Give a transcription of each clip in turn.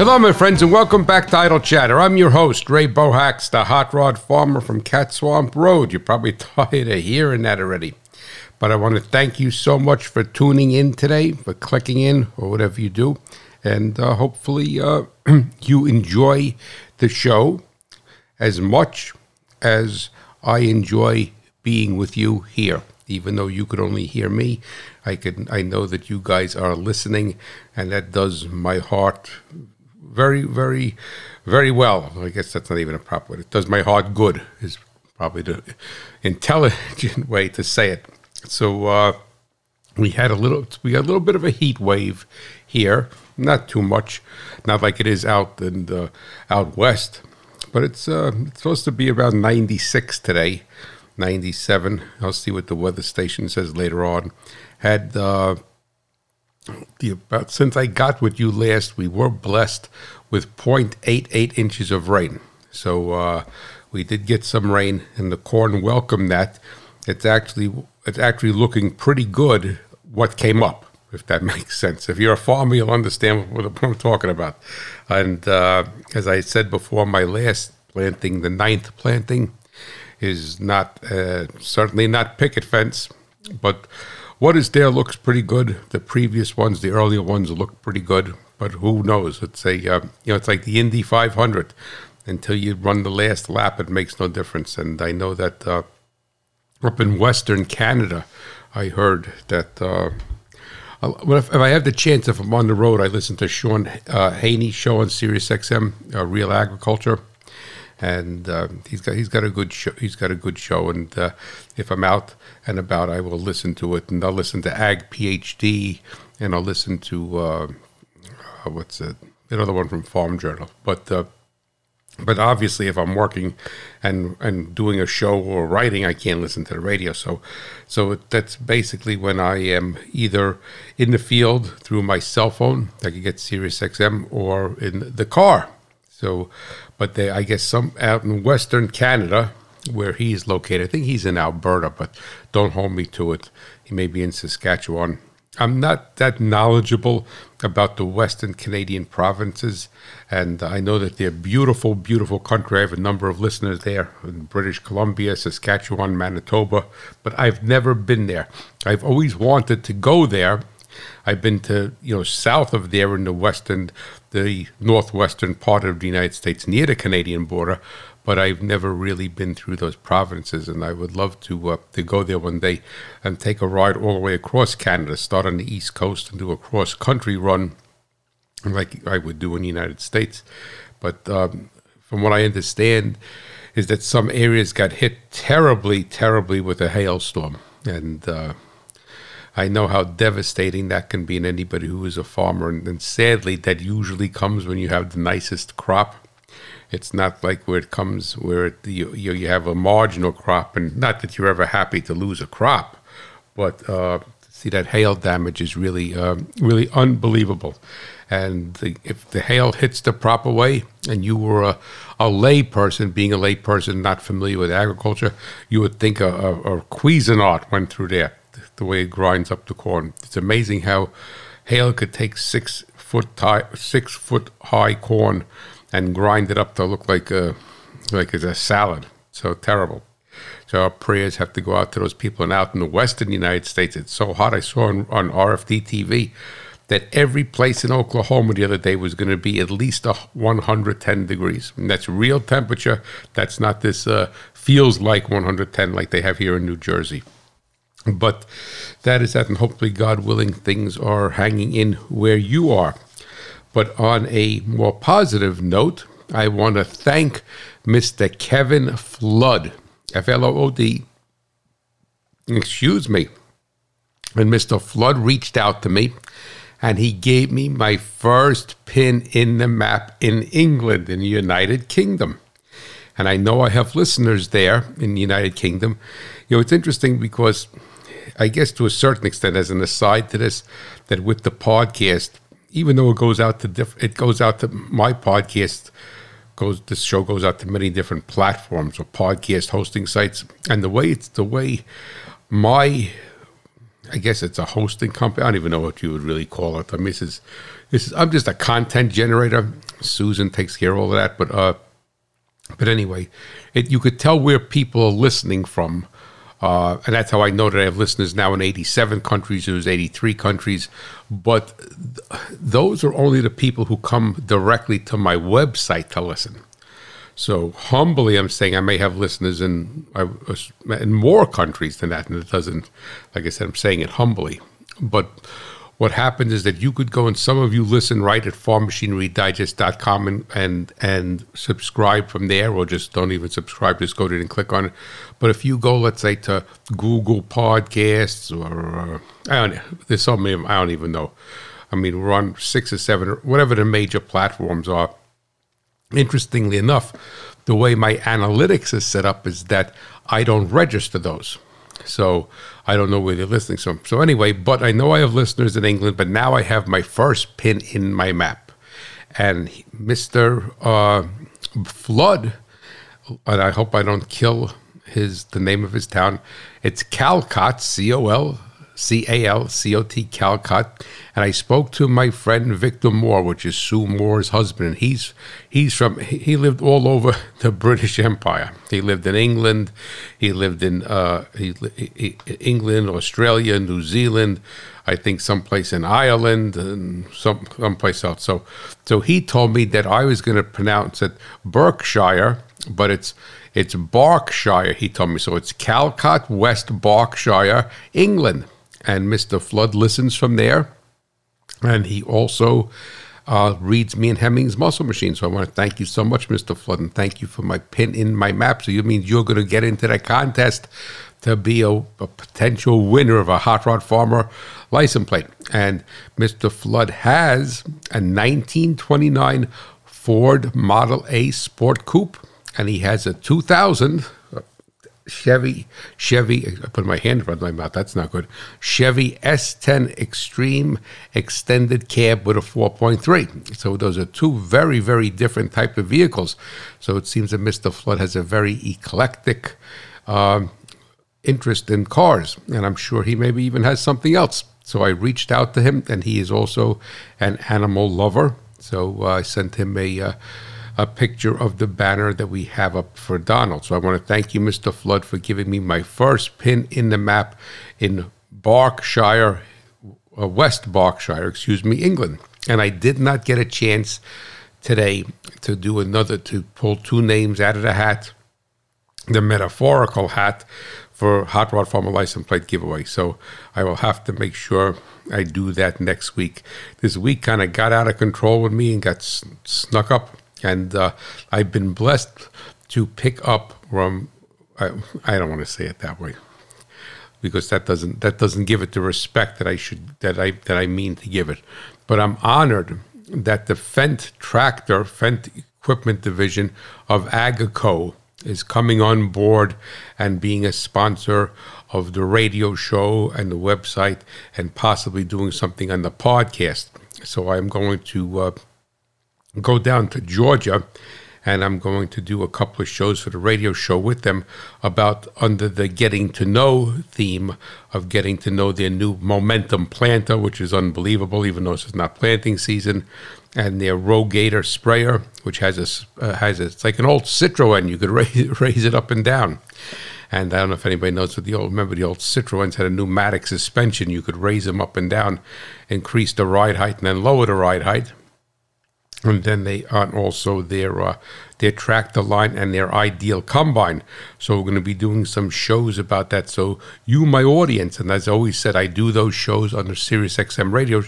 Hello, my friends, and welcome back to Idle Chatter. I'm your host, Ray Bohacz, the hot rod farmer from Cat Swamp Road. You're probably tired of hearing that already. But I want to thank you so much for tuning in today, for clicking in, or whatever you do. And uh, hopefully, uh, you enjoy the show as much as I enjoy being with you here. Even though you could only hear me, I can. I know that you guys are listening, and that does my heart very, very, very well. I guess that's not even a proper word. It does my heart good, is probably the intelligent way to say it. So uh, we had a little, we had a little bit of a heat wave here. Not too much, not like it is out in the, out west, but it's uh, it's supposed to be about 96 today, 97. I'll see what the weather station says later on. Had uh, the about since I got with you last, we were blessed with 0.88 inches of rain. So uh, we did get some rain, and the corn welcomed that. It's actually it's actually looking pretty good. What came up, if that makes sense. If you're a farmer, you'll understand what I'm talking about. And uh, as I said before, my last planting, the ninth planting, is not uh, certainly not picket fence, but what is there looks pretty good. The previous ones, the earlier ones, look pretty good. But who knows? It's a uh, you know it's like the Indy 500. Until you run the last lap, it makes no difference. And I know that uh, up in Western Canada, I heard that. Uh, if, if, I have the chance, if I'm on the road, I listen to Shaun uh, Haney show on Sirius XM, uh, Real Agriculture and uh, he's got he's got a good show. He's got a good show, and uh, if I'm out and about, I will listen to it, and I'll listen to Ag PhD, and I'll listen to uh, uh, what's it, another one from Farm Journal, but. Uh, but obviously, if I'm working and and doing a show or writing, I can't listen to the radio. So, so that's basically when I am either in the field through my cell phone, I can get Sirius XM, or in the car. So, but they, I guess some out in Western Canada, where he's located. I think he's in Alberta, but don't hold me to it. He may be in Saskatchewan. I'm not that knowledgeable about the Western Canadian provinces, and I know that they're beautiful, beautiful country. I have a number of listeners there in British Columbia, Saskatchewan, Manitoba, but I've never been there. I've always wanted to go there. I've been to, you know, south of there in the western the northwestern part of the United States near the Canadian border, but I've never really been through those provinces, and I would love to uh, to go there one day and take a ride all the way across Canada, start on the east coast and do a cross country run, like I would do in the United States. But um, from what I understand, is that some areas got hit terribly, terribly with a hailstorm, and uh, I know how devastating that can be in anybody who is a farmer. And, and sadly, that usually comes when you have the nicest crop. It's not like where it comes where it, you, you, you have a marginal crop, and not that you're ever happy to lose a crop, but uh, see that hail damage is really um, really unbelievable. And the, if the hail hits the proper way, and you were a, a lay person, being a lay person not familiar with agriculture, you would think a, a, a Cuisinart went through there the way it grinds up the corn. It's amazing how hail could take six foot high, six foot high corn and grind it up to look like a like it's a salad. So terrible. So our prayers have to go out to those people. And out in the western United States, it's so hot. I saw on, on RFD TV that every place in Oklahoma the other day was going to be at least a 110 degrees. And that's real temperature. That's not this uh, feels like 110 like they have here in New Jersey. But that is that, and hopefully, God willing, things are hanging in where you are. But on a more positive note, I want to thank Mr. Kevin Flood, F L O O D. Excuse me. And Mr. Flood reached out to me and he gave me my first pin in the map in England, in the United Kingdom. And I know I have listeners there in the United Kingdom. You know, it's interesting because I guess to a certain extent, as an aside to this, that with the podcast, even though it goes out to diff- it goes out to my podcast goes this show goes out to many different platforms or podcast hosting sites, and the way it's the way my I guess it's a hosting company. I don't even know what you would really call it. I mean, this is, this is I'm just a content generator. Susan takes care of all of that, but uh, but anyway, it, you could tell where people are listening from. Uh, and that's how I know that I have listeners now in 87 countries. It was 83 countries. But th- those are only the people who come directly to my website to listen. So humbly, I'm saying I may have listeners in in more countries than that, and it doesn't. Like I said, I'm saying it humbly. But what happens is that you could go and some of you listen right at farmmachinerydigest.com and, and and subscribe from there or just don't even subscribe just go there and click on it. But if you go let's say to google podcasts or uh, i don't know, there's so many i don't even know. I mean we're on six or seven or whatever the major platforms are. Interestingly enough the way my analytics is set up is that i don't register those so I don't know where they're listening from. So anyway, but I know I have listeners in England, but now I have my first pin in my map. And Mr. Uh, Flood, and I hope I don't kill his the name of his town. It's Calcot, C O L C A L C O T Calcot, and I spoke to my friend Victor Moore, which is Sue Moore's husband, and he's he's from he lived all over the British Empire. He lived in England, he lived in uh, he, he, England, Australia, New Zealand, I think someplace in Ireland and some someplace else. So so he told me that I was going to pronounce it Berkshire, but it's it's Berkshire. He told me so. It's Calcot, West Berkshire, England and Mr. Flood listens from there. And he also uh, reads me and Hemmings muscle machine. So I want to thank you so much, Mr. Flood, and thank you for my pin in my map. So you mean you're going to get into that contest to be a, a, potential winner of a hot rod farmer license plate. And Mr. Flood has a 1929 Ford Model A Sport Coupe, and he has a 2000 Chevy, Chevy, I put my hand in front of my mouth, that's not good. Chevy S10 Extreme Extended Cab with a 4.3. So those are two very, very different type of vehicles. So it seems that Mr. Flood has a very eclectic um, interest in cars, and I'm sure he maybe even has something else. So I reached out to him, and he is also an animal lover. So uh, I sent him a uh, a picture of the banner that we have up for Donald. So I want to thank you, Mr. Flood, for giving me my first pin in the map in Berkshire, uh, West Berkshire, excuse me, England. And I did not get a chance today to do another, to pull two names out of the hat, the metaphorical hat for Hot Rod Farmer License Plate giveaway. So I will have to make sure I do that next week. This week kind of got out of control with me and got snuck up and uh, I've been blessed to pick up from. I, I don't want to say it that way because that doesn't that doesn't give it the respect that I should that I that I mean to give it. But I'm honored that the Fendt tractor, Fendt equipment division of AGCO is coming on board and being a sponsor of the radio show and the website and possibly doing something on the podcast. So I'm going to uh, go down to Georgia and I'm going to do a couple of shows for the radio show with them about under the getting to know theme of getting to know their new momentum planter, which is unbelievable, even though it's not planting season, and their Rogator sprayer, which has a uh, has a, it's like an old Citroen. You could raise, raise it up and down. And I don't know if anybody knows, but the old remember the old Citroens had a pneumatic suspension. You could raise them up and down, increase the ride height, and then lower the ride height and then they are also their uh, their tractor line and their ideal combine. So we're going to be doing some shows about that. So you, my audience, and as I always said, I do those shows on the Sirius XM radio.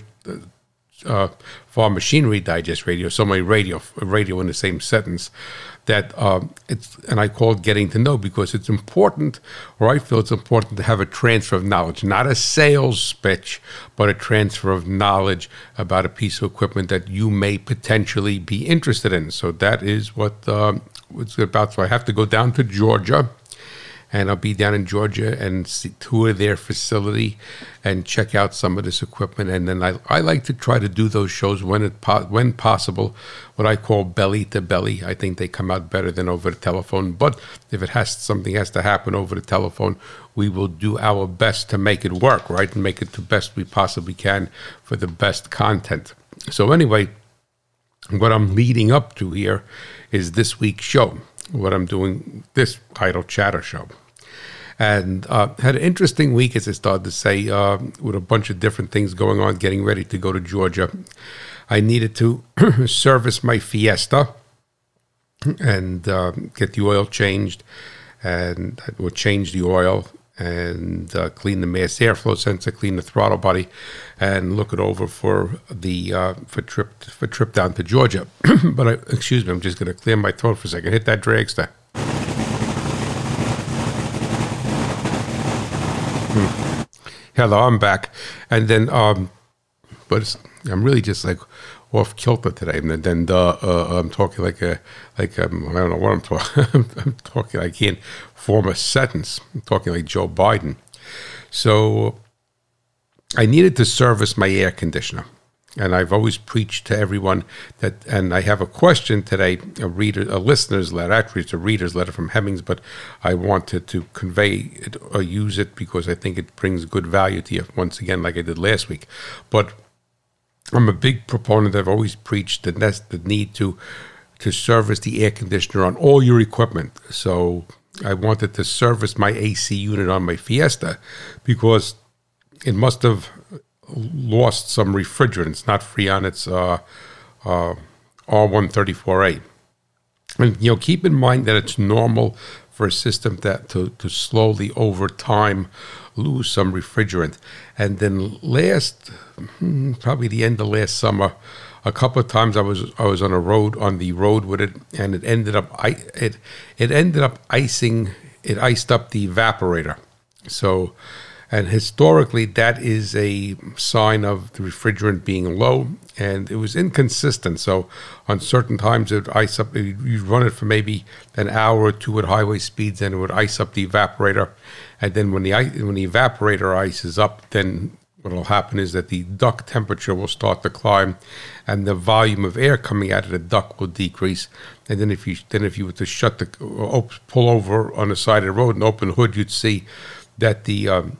Uh, Farm Machinery Digest radio, so my radio, radio in the same sentence that um, it's, and I call it getting to know because it's important, or I feel it's important to have a transfer of knowledge, not a sales pitch, but a transfer of knowledge about a piece of equipment that you may potentially be interested in. So that is what um, it's about. So I have to go down to Georgia and I'll be down in Georgia and see, tour their facility and check out some of this equipment. And then I, I like to try to do those shows when it po- when possible, what I call belly to belly. I think they come out better than over the telephone. But if it has something has to happen over the telephone, we will do our best to make it work, right, and make it the best we possibly can for the best content. So anyway, what I'm leading up to here is this week's show. What I'm doing this idle chatter show and uh, had an interesting week, as I started to say, uh, with a bunch of different things going on, getting ready to go to Georgia. I needed to service my Fiesta and uh, get the oil changed, and would change the oil and uh, clean the mass airflow sensor, clean the throttle body, and look it over for the uh, for trip for trip down to Georgia. but I, excuse me, I'm just going to clear my throat for a second. Hit that dragster. Hello, I'm back. And then, um, but I'm really just like off kilter today. And then uh, uh, I'm talking like a, like um, I don't know what I'm talking. I'm talking. I can't form a sentence. I'm talking like Joe Biden. So I needed to service my air conditioner. And I've always preached to everyone that, and I have a question today, a reader, a listener's letter. Actually, it's a reader's letter from Hemmings, but I wanted to convey it or use it because I think it brings good value to you. Once again, like I did last week. But I'm a big proponent. I've always preached the, the need to to service the air conditioner on all your equipment. So I wanted to service my AC unit on my Fiesta because it must have lost some refrigerants, not Freon, it's uh, uh, R134A. And you know, keep in mind that it's normal for a system that to, to slowly over time lose some refrigerant. And then last, hmm, probably the end of last summer, a couple of times I was I was on a road on the road with it, and it ended up I it it ended up icing it iced up the evaporator. So and historically, that is a sign of the refrigerant being low, and it was inconsistent. So, on certain times, it would ice up. You'd run it for maybe an hour or two at highway speeds, and it would ice up the evaporator. And then when the when the evaporator ices up, then what will happen is that the duct temperature will start to climb, and the volume of air coming out of the duct will decrease. And then if you then if you were to shut the pull over on the side of the road and open the hood, you'd see that the um,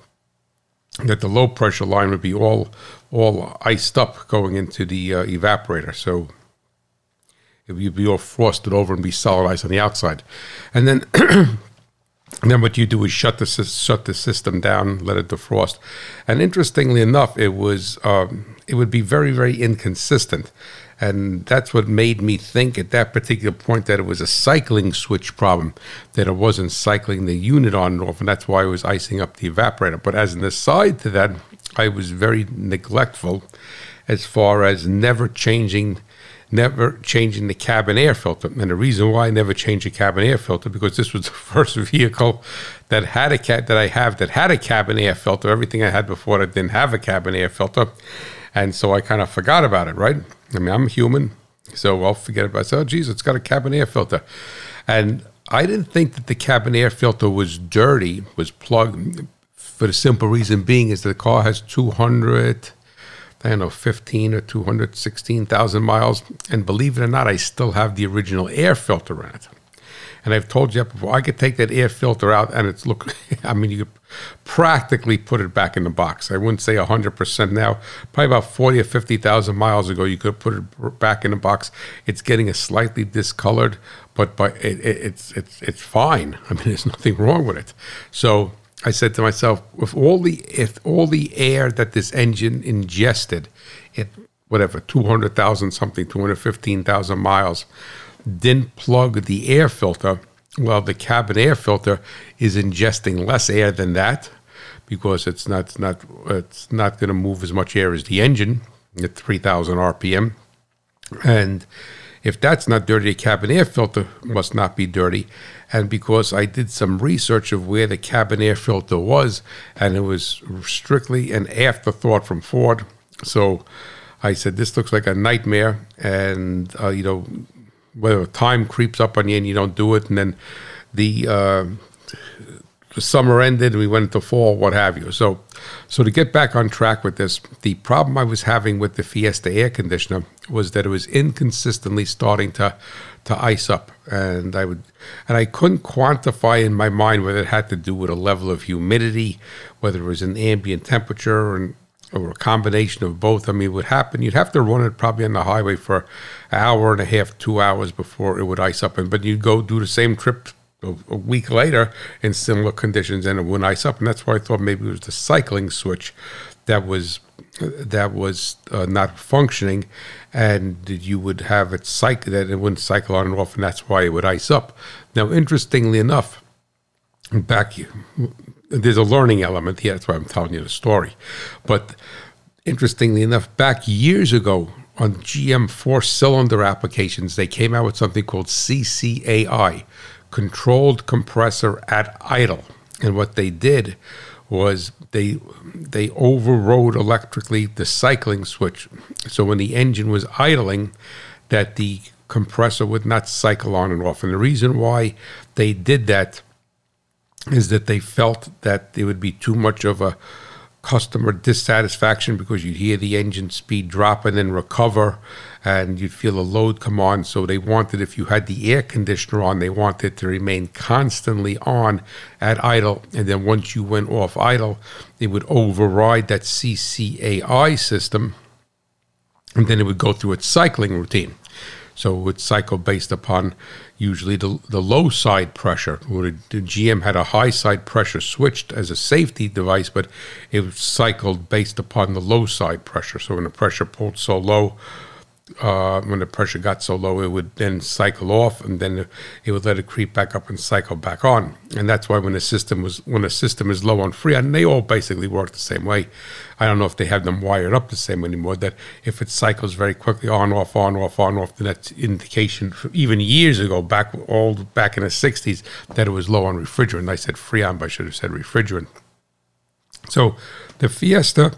that the low pressure line would be all all iced up going into the uh, evaporator. So it would be all frosted over and be solid ice on the outside. And then and then what you do is shut the shut the system down, let it defrost. And interestingly enough, it was um, it would be very very inconsistent. And that's what made me think at that particular point that it was a cycling switch problem, that it wasn't cycling the unit on and off, and that's why I was icing up the evaporator. But as an aside to that, I was very neglectful as far as never changing never changing the cabin air filter. And the reason why I never changed the cabin air filter because this was the first vehicle that had a cat that I have that had a cabin air filter. Everything I had before that didn't have a cabin air filter, and so I kind of forgot about it. Right? I mean, I'm human, so I'll forget about. it. oh, geez, it's got a cabin air filter, and I didn't think that the cabin air filter was dirty, was plugged. For the simple reason being is that the car has 200, I don't know, 15 or 216,000 miles. And believe it or not, I still have the original air filter in it. And I've told you before, I could take that air filter out and it's look, I mean, you could practically put it back in the box. I wouldn't say 100% now. Probably about 40 or 50,000 miles ago, you could put it back in the box. It's getting a slightly discolored, but by, it, it, it's, it's, it's fine. I mean, there's nothing wrong with it. So I said to myself, if all the, if all the air that this engine ingested, it, whatever, 200,000 something, 215,000 miles, didn't plug the air filter, well, the cabin air filter is ingesting less air than that because it's not it's not it's not going to move as much air as the engine at 3,000 RPM, and if that's not dirty, the cabin air filter must not be dirty. And because I did some research of where the cabin air filter was, and it was strictly an afterthought from Ford, so I said this looks like a nightmare, and uh, you know whether time creeps up on you and you don't do it, and then the uh, the summer ended, and we went into fall, what have you. So, so to get back on track with this, the problem I was having with the Fiesta air conditioner was that it was inconsistently starting to to ice up, and I would, and I couldn't quantify in my mind whether it had to do with a level of humidity, whether it was an ambient temperature, and or a combination of both. I mean, would happen. You'd have to run it probably on the highway for an hour and a half, two hours before it would ice up, and but you'd go do the same trip a, a week later in similar conditions and it wouldn't ice up. And that's why I thought maybe it was the cycling switch that was that was uh, not functioning, and you would have it cycle that it wouldn't cycle on and off, and that's why it would ice up. Now, interestingly enough, back there's a learning element here. That's why I'm telling you the story. But interestingly enough, back years ago on GM four cylinder applications, they came out with something called CCAI, controlled compressor at idle. And what they did was they they overrode electrically the cycling switch. So when the engine was idling, that the compressor would not cycle on and off. And the reason why they did that is that they felt that it would be too much of a customer dissatisfaction because you'd hear the engine speed drop and then recover and you'd feel a load come on. So they wanted, if you had the air conditioner on, they wanted to remain constantly on at idle. And then once you went off idle, it would override that CCAI system and then it would go through its cycling routine. So it would cycle based upon usually the, the low side pressure. The GM had a high side pressure switched as a safety device, but it was cycled based upon the low side pressure. So when the pressure pulled so low, uh, when the pressure got so low, it would then cycle off, and then it would let it creep back up and cycle back on. And that's why when the system was when the system is low on freon, they all basically work the same way. I don't know if they have them wired up the same anymore. That if it cycles very quickly on off on off on off, then that's indication even years ago, back all back in the '60s, that it was low on refrigerant. I said freon, but I should have said refrigerant. So the Fiesta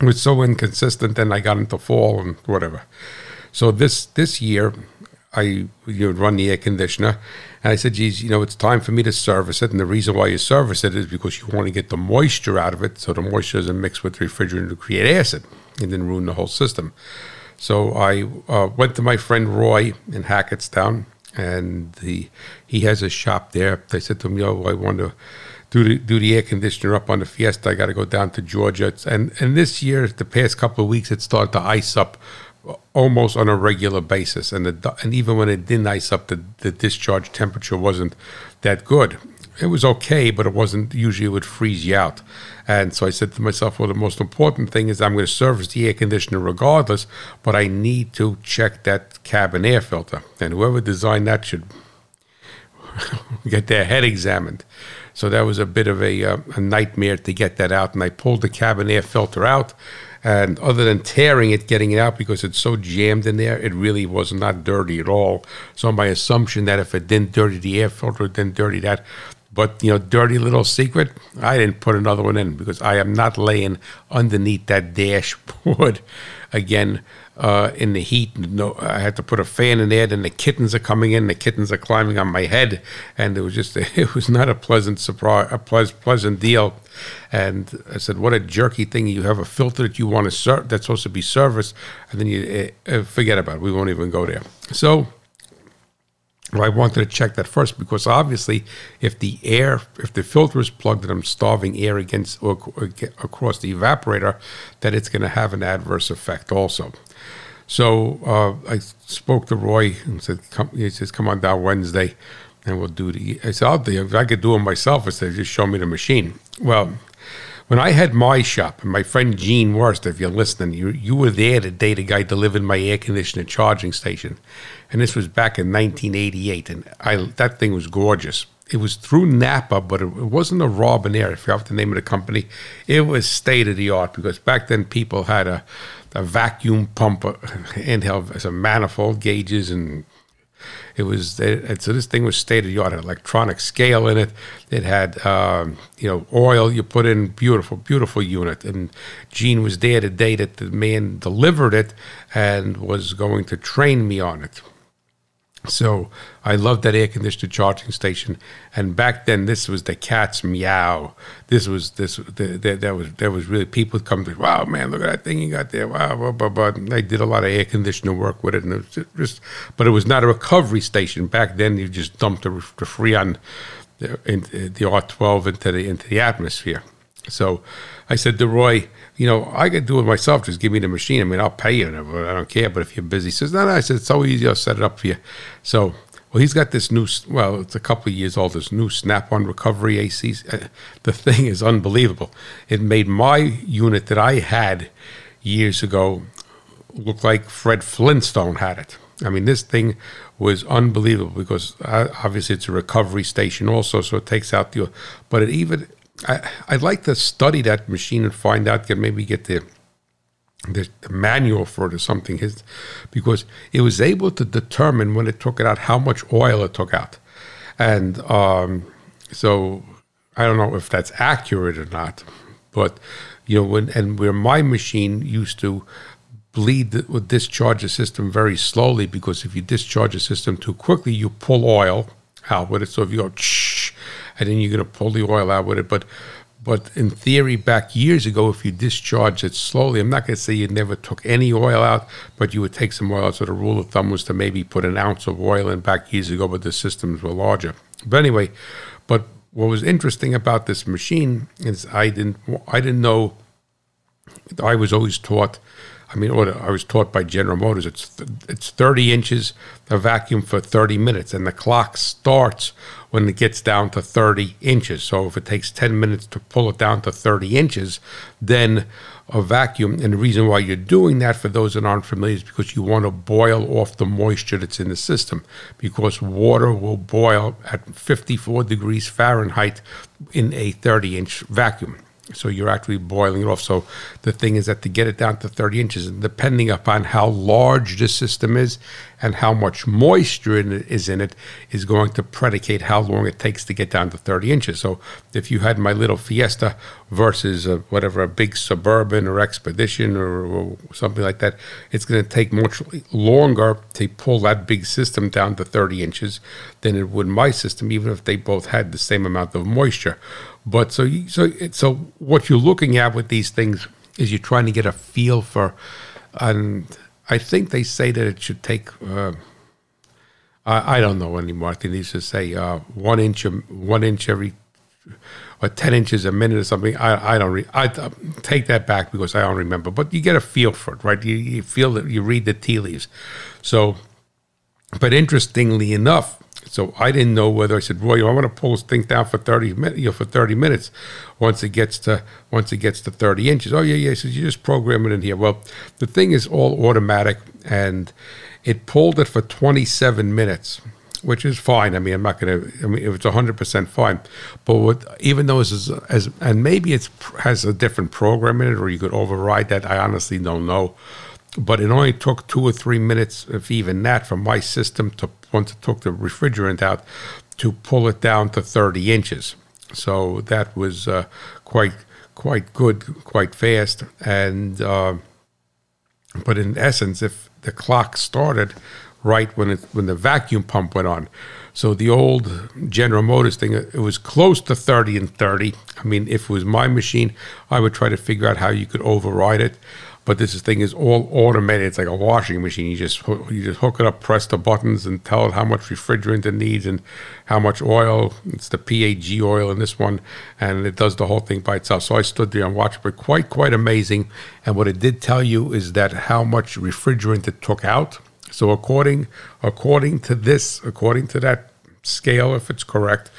was so inconsistent. Then I got into fall and whatever. So this this year, I you know, run the air conditioner, and I said, "Geez, you know, it's time for me to service it." And the reason why you service it is because you want to get the moisture out of it, so the moisture doesn't mix with the refrigerant to create acid, and then ruin the whole system. So I uh, went to my friend Roy in Hackettstown, and the he has a shop there. I said to him, "Yo, I want to." Do the do the air conditioner up on the Fiesta. I got to go down to Georgia. It's, and and this year, the past couple of weeks, it started to ice up uh, almost on a regular basis. And the, and even when it didn't ice up, the the discharge temperature wasn't that good. It was okay, but it wasn't. Usually, it would freeze you out. And so I said to myself, well, the most important thing is I'm going to service the air conditioner regardless, but I need to check that cabin air filter. And whoever designed that should get their head examined. So that was a bit of a, uh, a nightmare to get that out. And I pulled the cabin air filter out. And other than tearing it, getting it out because it's so jammed in there, it really was not dirty at all. So my assumption that if it didn't dirty the air filter, it didn't dirty that. But you know, dirty little secret, I didn't put another one in because I am not laying underneath that dashboard again uh, in the heat. No, I had to put a fan in there. Then the kittens are coming in. The kittens are climbing on my head, and it was just it was not a pleasant surprise, a pleasant pleasant deal. And I said, "What a jerky thing! You have a filter that you want to serve that's supposed to be serviced, and then you uh, forget about it. We won't even go there." So. I wanted to check that first because obviously, if the air, if the filter is plugged and I'm starving air against or, or across the evaporator, that it's going to have an adverse effect also. So uh, I spoke to Roy and said, come, he says, come on down Wednesday and we'll do the. I said, I'll do If I could do it myself, I said, just show me the machine. Well, when I had my shop, and my friend Gene Worst, if you're listening, you, you were there the day the guy delivered my air conditioner charging station. And this was back in 1988. And I that thing was gorgeous. It was through Napa, but it, it wasn't a Robinair, if you have the name of the company. It was state of the art because back then people had a a vacuum pump handheld as a manifold gauges and it was it, so this thing was state of the art. Had electronic scale in it. It had um, you know oil you put in. Beautiful, beautiful unit. And Gene was there the day that the man delivered it and was going to train me on it. So I loved that air conditioner charging station. And back then, this was the cat's meow. This was this the, the, that was that was really people come to wow man look at that thing you got there wow blah, blah, blah. they did a lot of air conditioner work with it and it was just but it was not a recovery station back then. You just dumped the, the freon uh, uh, the, in, the R12 into the into the atmosphere. So I said to Roy, you know, I could do it myself. Just give me the machine. I mean, I'll pay you. I don't care. But if you're busy, he says, no, no. I said, it's so easy. I'll set it up for you. So, well, he's got this new, well, it's a couple of years old, this new Snap-on recovery AC. Uh, the thing is unbelievable. It made my unit that I had years ago look like Fred Flintstone had it. I mean, this thing was unbelievable because uh, obviously it's a recovery station also, so it takes out the, but it even I, I'd like to study that machine and find out, can maybe get the, the, the manual for it or something, because it was able to determine when it took it out how much oil it took out, and um, so I don't know if that's accurate or not, but you know when and where my machine used to bleed the, would discharge the system very slowly because if you discharge the system too quickly, you pull oil out with it. So if you go and then you're going to pull the oil out with it. But but in theory, back years ago, if you discharge it slowly, I'm not going to say you never took any oil out, but you would take some oil out. So the rule of thumb was to maybe put an ounce of oil in back years ago, but the systems were larger. But anyway, but what was interesting about this machine is I didn't I didn't know. I was always taught I mean, I was taught by General Motors. It's it's 30 inches of vacuum for 30 minutes, and the clock starts when it gets down to 30 inches. So if it takes 10 minutes to pull it down to 30 inches, then a vacuum. And the reason why you're doing that, for those that aren't familiar, is because you want to boil off the moisture that's in the system. Because water will boil at 54 degrees Fahrenheit in a 30 inch vacuum. So you're actually boiling it off. So the thing is that to get it down to 30 inches, depending upon how large the system is and how much moisture in it is in it, is going to predicate how long it takes to get down to 30 inches. So if you had my little Fiesta versus a, whatever a big Suburban or Expedition or, or something like that, it's going to take much longer to pull that big system down to 30 inches than it would my system, even if they both had the same amount of moisture. But so so so what you're looking at with these things is you're trying to get a feel for, and I think they say that it should take. Uh, I, I don't know anymore. I think they should say uh, one inch one inch every or 10 inches a minute or something. I, I don't re- I uh, take that back because I don't remember, but you get a feel for it, right? You, you feel that you read the tea leaves. So, but interestingly enough, so I didn't know whether I said, Roy, I want to pull this thing down for thirty minutes, you know, for thirty minutes. Once it gets to once it gets to thirty inches, oh yeah, yeah. So you just program it in here. Well, the thing is all automatic, and it pulled it for twenty seven minutes, which is fine. I mean, I'm not going to. I mean, it's hundred percent fine. But even though it's as and maybe it has a different program in it, or you could override that. I honestly don't know but it only took two or three minutes, if even that, from my system to once it took the refrigerant out to pull it down to 30 inches. So that was uh, quite quite good, quite fast. And uh, but in essence, if the clock started right when it when the vacuum pump went on, so the old General Motors thing, it was close to 30 and 30. I mean, if it was my machine, I would try to figure out how you could override it but this thing is all automated. It's like a washing machine. You just you just hook it up, press the buttons, and tell it how much refrigerant it needs and how much oil. It's the PAG oil in this one, and it does the whole thing by itself. So I stood there and watched, but quite quite amazing. And what it did tell you is that how much refrigerant it took out. So according according to this, according to that scale, if it's correct,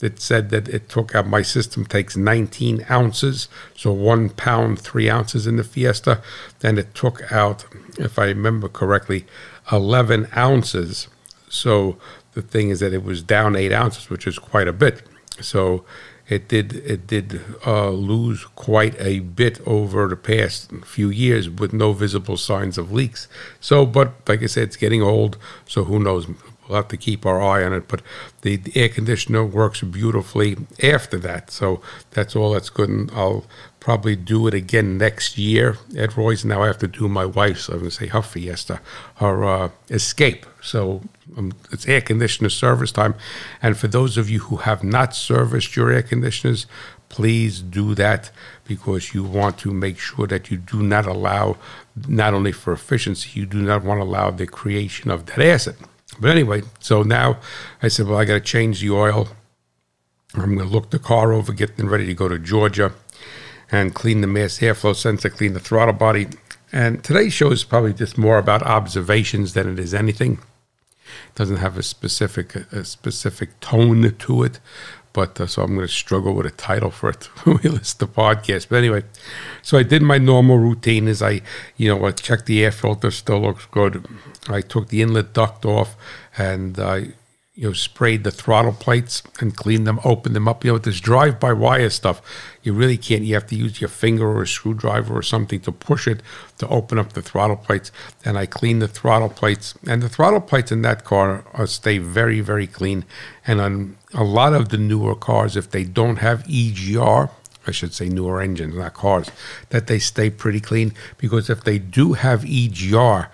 it said that it took out my system takes 19 ounces, so one pound, three ounces in the Fiesta. Then it took out, if I remember correctly, 11 ounces. So the thing is that it was down eight ounces, which is quite a bit. So it did it did uh, lose quite a bit over the past few years with no visible signs of leaks. So, but like I said, it's getting old, so who knows? We'll have to keep our eye on it. But the, the air conditioner works beautifully after that, so that's all that's good. And I'll probably do it again next year at Roy's. Now I have to do my wife's, I'm going to say her Fiesta, her uh, Escape. So um, it's air conditioner service time. And for those of you who have not serviced your air conditioners, please do that because you want to make sure that you do not allow, not only for efficiency, you do not want to allow the creation of that acid. But anyway, so now I said, well, I got to change the oil. I'm going to look the car over, getting ready to go to Georgia and clean the mass airflow sensor, clean the throttle body. And today's show is probably just more about observations than it is anything. It doesn't have a specific a specific tone to it, but uh, so I'm going to struggle with a title for it when we list the podcast. But anyway, so I did my normal routine. as I, you know, I checked the air filter, still looks good. I took the inlet duct off, and I you know, sprayed the throttle plates and cleaned them, opened them up. You know, with this drive-by wire stuff, you really can't. You have to use your finger or a screwdriver or something to push it to open up the throttle plates. And I cleaned the throttle plates, and the throttle plates in that car stay very, very clean. And on a lot of the newer cars, if they don't have EGR, I should say newer engines, not cars, that they stay pretty clean. Because if they do have EGR,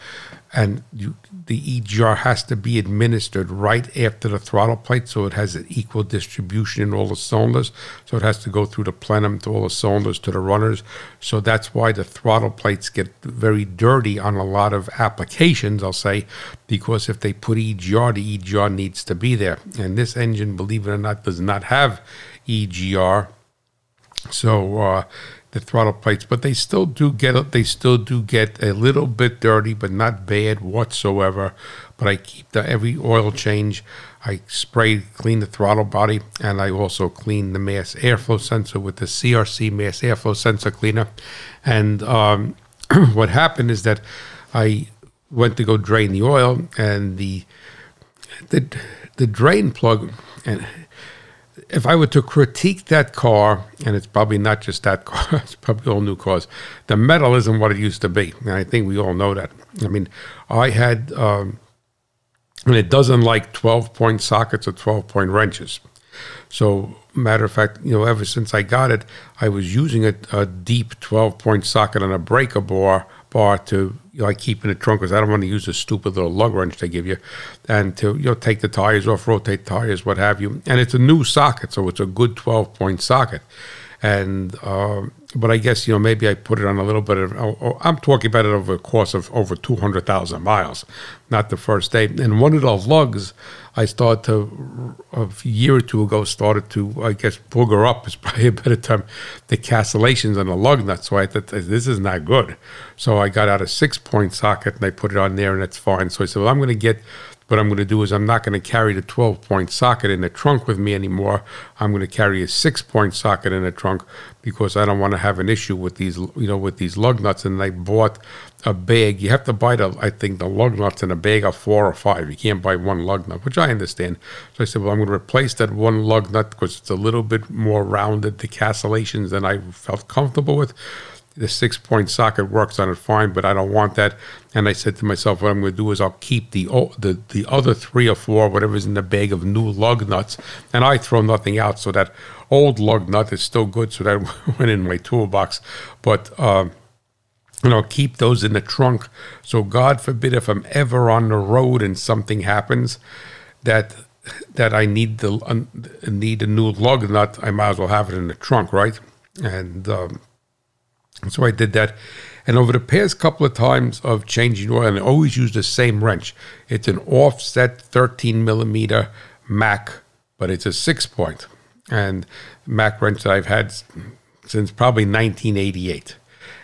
and you, the EGR has to be administered right after the throttle plate so it has an equal distribution in all the cylinders. So it has to go through the plenum to all the cylinders to the runners. So that's why the throttle plates get very dirty on a lot of applications, I'll say, because if they put EGR, the EGR needs to be there. And this engine, believe it or not, does not have EGR. So uh, the throttle plates, but they still do get they still do get a little bit dirty, but not bad whatsoever. But I keep the every oil change. I spray clean the throttle body, and I also clean the mass airflow sensor with the CRC mass airflow sensor cleaner. And um, what happened is that I went to go drain the oil, and the the the drain plug and if I were to critique that car, and it's probably not just that car, it's probably all new cars, the metal isn't what it used to be. And I think we all know that. I mean, I had, um, and it doesn't like 12 point sockets or 12 point wrenches. So, matter of fact, you know, ever since I got it, I was using a, a deep 12 point socket and a breaker bar bar to I keep in the trunk because I don't want to use the stupid little lug wrench they give you, and to you know take the tires off, rotate tires, what have you. And it's a new socket, so it's a good 12 point socket. And uh, but I guess you know maybe I put it on a little bit of. Oh, oh, I'm talking about it over a course of over 200,000 miles, not the first day. And one of the lugs I started to a year or two ago started to I guess booger up is probably a better term. The castellations on the lug nut. So I thought this is not good. So I got out a six point socket and I put it on there and it's fine. So I said, well, I'm going to get what I'm going to do is I'm not going to carry the 12 point socket in the trunk with me anymore. I'm going to carry a six point socket in the trunk because I don't want to have an issue with these, you know, with these lug nuts. And I bought a bag. You have to buy the, I think, the lug nuts in a bag of four or five. You can't buy one lug nut, which I understand. So I said, well, I'm going to replace that one lug nut because it's a little bit more rounded, the castellations than I felt comfortable with the six point socket works on it fine, but I don't want that. And I said to myself, what I'm going to do is I'll keep the the the other three or four, whatever's in the bag of new lug nuts, and I throw nothing out. So that old lug nut is still good. So that went in my toolbox, but. Um, you know, keep those in the trunk. So God forbid if I'm ever on the road and something happens, that that I need the uh, need a new lug nut, I might as well have it in the trunk, right? And um, so I did that. And over the past couple of times of changing oil, and I always use the same wrench. It's an offset 13 millimeter Mac, but it's a six point. And Mac wrench that I've had since probably 1988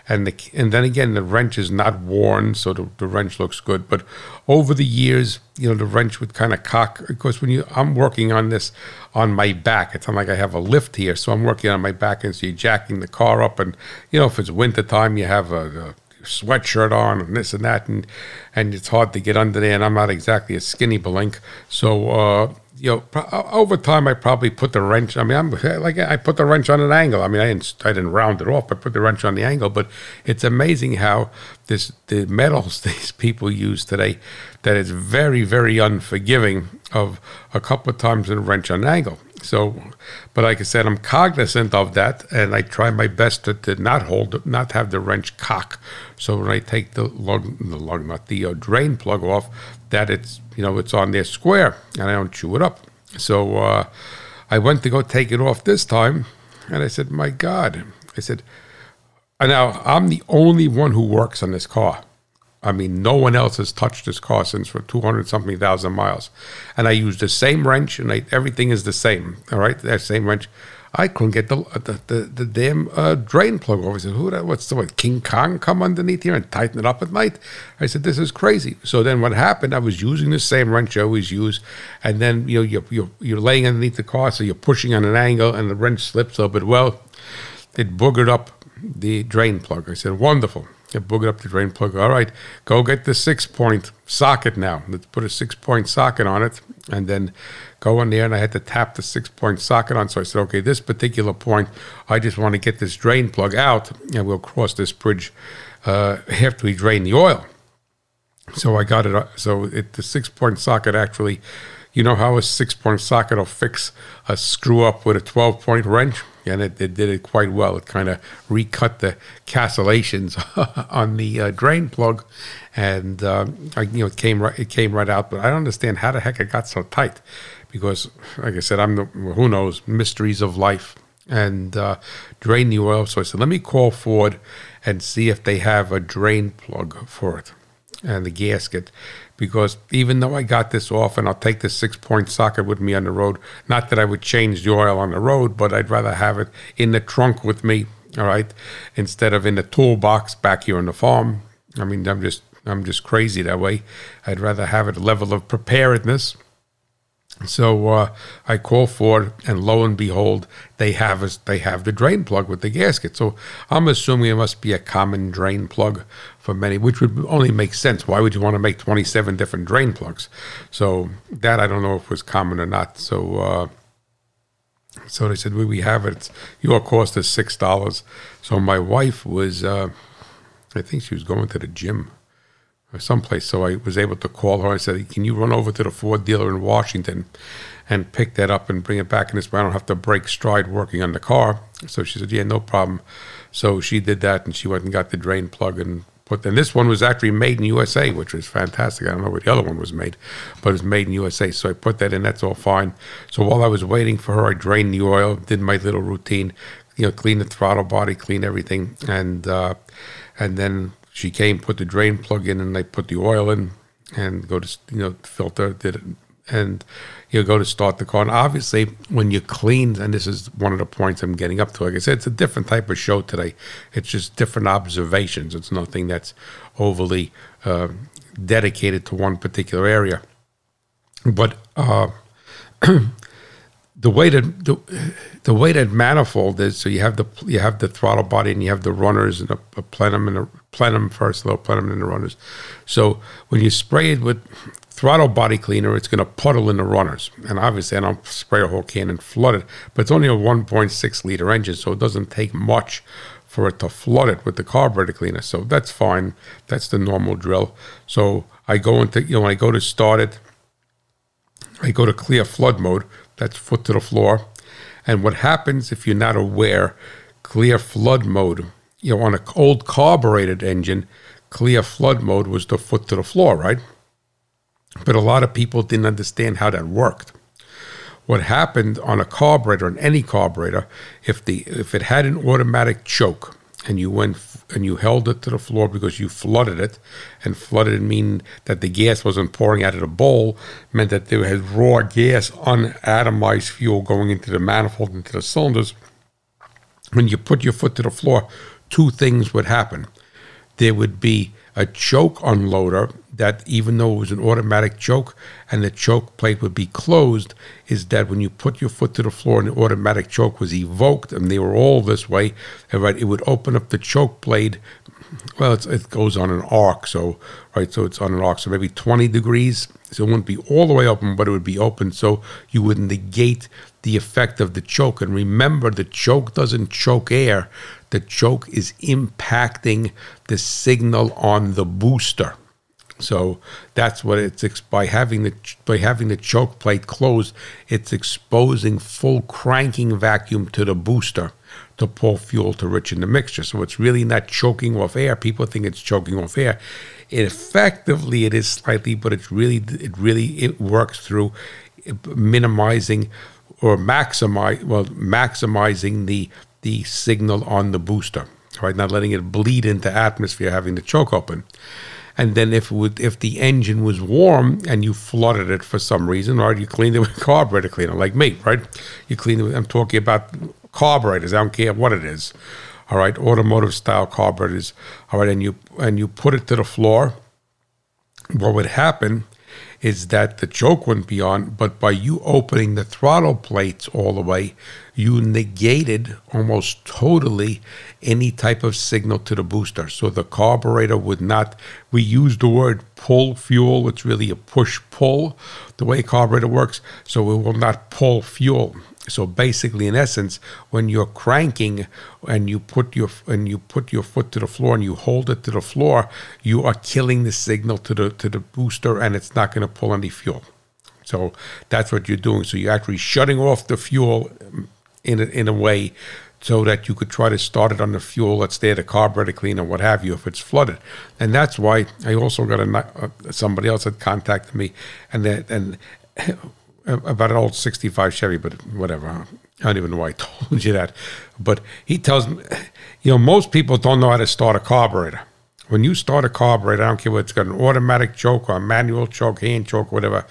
and the and then again the wrench is not worn, so the, the wrench looks good. But over the years, you know, the wrench would kind of cock because when you I'm working on this on my back, it's not like I have a lift here, so I'm working on my back, and so you're jacking the car up, and you know if it's winter time, you have a, a sweatshirt on and this and that, and and it's hard to get under there. And I'm not exactly a skinny blink, so uh, you know, pro- over time, I probably put the wrench. I mean, I'm like I put the wrench on an angle. I mean, I didn't, I didn't round it off. I put the wrench on the angle. But it's amazing how this the metals these people use today that it's very, very unforgiving of a couple of times in a wrench on an angle. So, but like I said, I'm cognizant of that, and I try my best to, to not hold, not have the wrench cock. So when I take the lug, the lug, not the uh, drain plug off, that it's you know it's on there square, and I don't chew it up. So uh, I went to go take it off this time, and I said, "My God!" I said, "Now I'm the only one who works on this car." I mean, no one else has touched this car since for 200 something thousand miles. And I use the same wrench and I, everything is the same. All right. That same wrench. I couldn't get the the, the, the damn uh, drain plug off. I said, "Who? That, what's the what? King Kong come underneath here and tighten it up at night?" I said, "This is crazy." So then, what happened? I was using the same wrench I always use, and then you know you're you're, you're laying underneath the car, so you're pushing on an angle, and the wrench slips a little bit. Well, it boogered up the drain plug. I said, "Wonderful." It boogered up the drain plug. All right, go get the six point socket now. Let's put a six point socket on it, and then go in there. And I had to tap the six point socket on. So I said, okay, this particular point, I just want to get this drain plug out, and we'll cross this bridge uh, after we drain the oil. So I got it. uh, So it, the six point socket actually, you know how a six point socket will fix a screw up with a 12 point wrench? And it, it did it quite well. It kind of recut the castellations on the uh, drain plug, and um, I, you know it came right. It came right out. But I don't understand how the heck it got so tight, because like I said, I'm the who knows mysteries of life and uh, drain the oil. So I said, let me call Ford and see if they have a drain plug for it and the gasket. Because even though I got this off and I'll take the six point socket with me on the road, not that I would change the oil on the road, but I'd rather have it in the trunk with me, all right, instead of in the toolbox back here on the farm. I mean, I'm just I'm just crazy that way. I'd rather have it a level of preparedness. So uh, I call Ford, and lo and behold, they have us. They have the drain plug with the gasket. So I'm assuming it must be a common drain plug for many, which would only make sense. Why would you want to make 27 different drain plugs? So that I don't know if was common or not. So uh, so they said, "We we have it. It's, your cost is six dollars." So my wife was, uh, I think she was going to the gym or someplace. So I was able to call her. I said, "Can you run over to the Ford dealer in Washington and pick that up and bring it back in this way? I don't have to break stride working on the car." So she said, "Yeah, no problem." So she did that, and she went and got the drain plug and put. And this one was actually made in USA, which was fantastic. I don't know where the other one was made, but it was made in USA. So I put that in. That's all fine. So while I was waiting for her, I drained the oil, did my little routine, you know, clean the throttle body, clean everything, and uh, and then she came, put the drain plug in, and they put the oil in, and go to you know filter, did it, and you go to start the car. And obviously, when you clean, and this is one of the points I'm getting up to. Like I said, it's a different type of show today. It's just different observations. It's nothing that's overly uh, dedicated to one particular area. But uh, the way that the, the way that manifold is, so you have the you have the throttle body and you have the runners and a, a plenum and a plenum first, little plenum and the runners. So when you spray it with throttle body cleaner, it's going to puddle in the runners. And obviously, I don't spray a whole can and flood it, but it's only a 1.6 liter engine, so it doesn't take much for it to flood it with the carburetor cleaner. So that's fine. That's the normal drill. So I go into you know when I go to start it, I go to clear flood mode. That's foot to the floor. And what happens if you're not aware, clear flood mode, you know, on an old carbureted engine, clear flood mode was the foot to the floor, right? But a lot of people didn't understand how that worked. What happened on a carburetor, on any carburetor, if the if it had an automatic choke and you went f- and you held it to the floor because you flooded it, and flooded mean that the gas wasn't pouring out of the bowl, meant that there was raw gas, unatomized fuel going into the manifold, into the cylinders. When you put your foot to the floor, two things would happen. There would be a choke unloader that even though it was an automatic choke and the choke plate would be closed, is that when you put your foot to the floor and the automatic choke was evoked, and they were all this way, right, it would open up the choke blade. Well, it goes on an arc, so right, so it's on an arc, so maybe 20 degrees. So it wouldn't be all the way open, but it would be open, so you would negate the effect of the choke. And remember, the choke doesn't choke air; the choke is impacting the signal on the booster. So that's what it's by having the by having the choke plate closed, it's exposing full cranking vacuum to the booster to pull fuel to rich in the mixture. So it's really not choking off air. People think it's choking off air. It effectively it is slightly, but it's really it really it works through eh, minimizing or maximize well maximizing the the signal on the booster, right? Not letting it bleed into atmosphere, having the choke open and then if would, if the engine was warm and you flooded it for some reason, or you cleaned it with carburetor cleaner, like me, right? You clean it. I'm talking about carburetors. I don't care what it is. All right, automotive style carburetors. All right, and you and you put it to the floor. What would happen is that the choke wouldn't be on, but by you opening the throttle plates all the way, you negated almost totally any type of signal to the booster. So the carburetor would not, we use the word pull fuel, it's really a push pull, the way carburetor works. So it will not pull fuel. So basically, in essence, when you're cranking and you put your and you put your foot to the floor and you hold it to the floor, you are killing the signal to the to the booster, and it's not going to pull any fuel. So that's what you're doing. So you're actually shutting off the fuel in a, in a way so that you could try to start it on the fuel that's there, the carburetor cleaner, what have you, if it's flooded. And that's why I also got a uh, somebody else had contacted me, and that and about an old 65 Chevy, but whatever. I don't even know why I told you that. But he tells me, you know, most people don't know how to start a carburetor. When you start a carburetor, I don't care whether it's got an automatic choke or a manual choke, hand choke, whatever,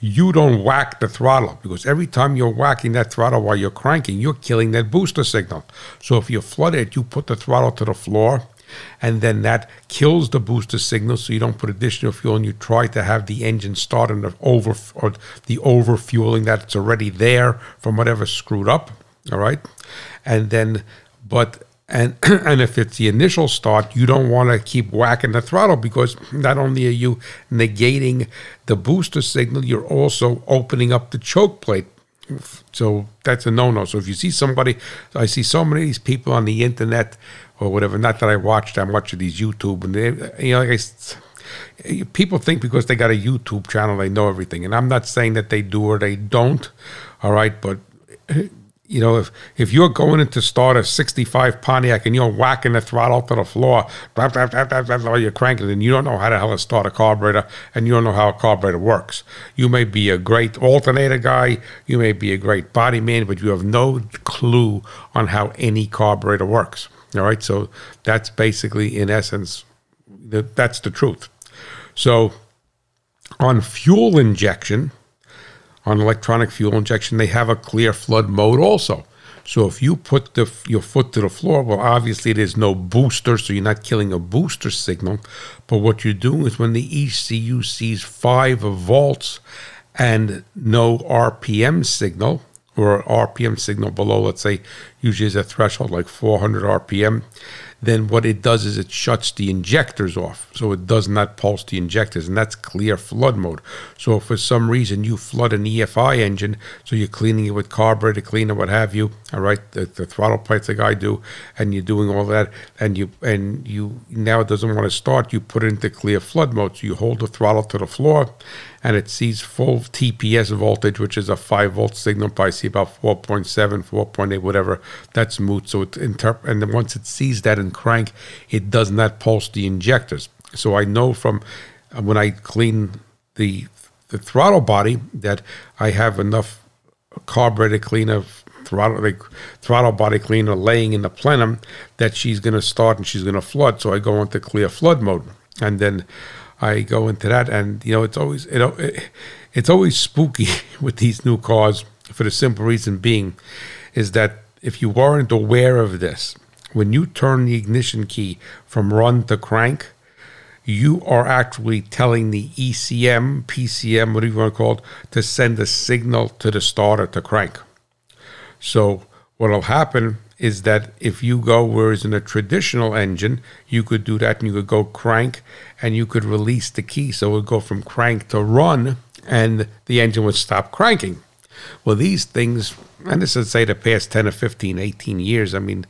you don't whack the throttle because every time you're whacking that throttle while you're cranking, you're killing that booster signal. So if you flood it, you put the throttle to the floor and then that kills the booster signal so you don't put additional fuel and you try to have the engine start and the over or the over fueling that's already there from whatever screwed up all right? And then but and and if it's the initial start you don't want to keep whacking the throttle because not only are you negating the booster signal you're also opening up the choke plate. So that's a no-no. So if you see somebody i see so many of these people on the internet or whatever. Not that I watched I'm watching these YouTube, and they, you know, I, people think because they got a YouTube channel they know everything, and I'm not saying that they do or they don't. All right, but you know, if if you're going into start a 65 Pontiac and you're whacking the throttle to the floor, blah, blah, blah, blah, blah, you're cranking, and you don't know how the hell to start a carburetor, and you don't know how a carburetor works. You may be a great alternator guy, you may be a great body man, but you have no clue on how any carburetor works. All right, so that's basically, in essence, the, that's the truth. So, on fuel injection, on electronic fuel injection, they have a clear flood mode also. So if you put the, your foot to the floor, well, obviously there's no booster, so you're not killing a booster signal. But what you're doing is when the ECU sees five volts and no RPM signal, or RPM signal below, let's say, usually is a threshold like 400 RPM, then what it does is it shuts the injectors off. So it does not pulse the injectors, and that's clear flood mode. So for some reason you flood an EFI engine, so you're cleaning it with carburetor cleaner, what have you, all right, the, the throttle plates like I do, and you're doing all that, and you and you now it doesn't want to start, you put it into clear flood mode. So you hold the throttle to the floor and it sees full TPS voltage, which is a 5 volt signal. I see about 4.7, 4.8, whatever. That's moot. So it interp- and then once it sees that in crank, it does not pulse the injectors. So I know from uh, when I clean the the throttle body that I have enough carburetor cleaner throttle like, throttle body cleaner laying in the plenum that she's going to start and she's going to flood. So I go into clear flood mode, and then I go into that, and you know, it's always it, it's always spooky with these new cars for the simple reason being is that if you weren't aware of this, when you turn the ignition key from run to crank, you are actually telling the ECM, PCM, whatever you want to call it, to send a signal to the starter to crank. So what'll happen is that if you go, whereas in a traditional engine, you could do that and you could go crank and you could release the key. So it would go from crank to run and the engine would stop cranking. Well, these things, and this is say the past 10 or 15, 18 years, I mean,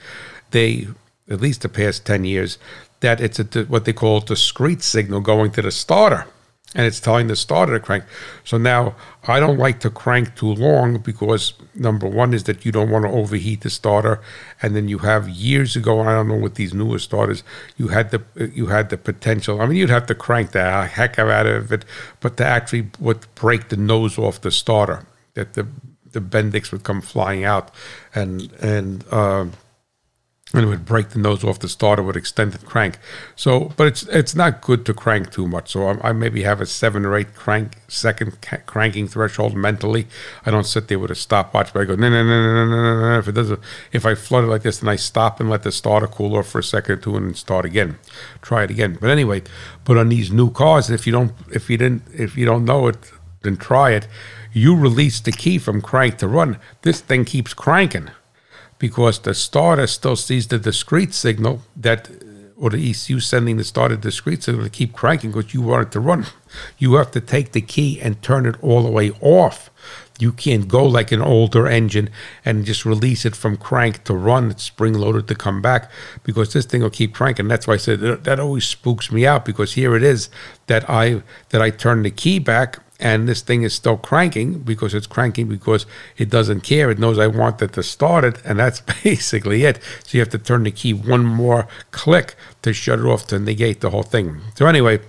they, at least the past 10 years, that it's a, what they call discrete signal going to the starter and it's telling the starter to crank. So now I don't like to crank too long because number one is that you don't want to overheat the starter, and then you have years ago. I don't know with these newer starters, you had the you had the potential. I mean, you'd have to crank the heck out of it, but to actually would break the nose off the starter, that the the Bendix would come flying out, and and. Uh, and it would break the nose off the starter with extended crank. So, but it's it's not good to crank too much. So I, I maybe have a seven or eight crank second ca- cranking threshold mentally. I don't sit there with a stopwatch, but I go no no no no no no no. If it doesn't, if I flood it like this, then I stop and let the starter cool off for a second or two, and then start again. Try it again. But anyway, but on these new cars, if you don't if you didn't if you don't know it, then try it. You release the key from crank to run. This thing keeps cranking because the starter still sees the discrete signal that uh, or the ECU sending the starter discrete signal to keep cranking because you want it to run. You have to take the key and turn it all the way off. You can't go like an older engine and just release it from crank to run, it's spring loaded to come back because this thing will keep cranking. That's why I said that always spooks me out because here it is that I that I turn the key back and this thing is still cranking because it's cranking because it doesn't care. It knows I want it to start it, and that's basically it. So you have to turn the key one more click to shut it off to negate the whole thing. So anyway,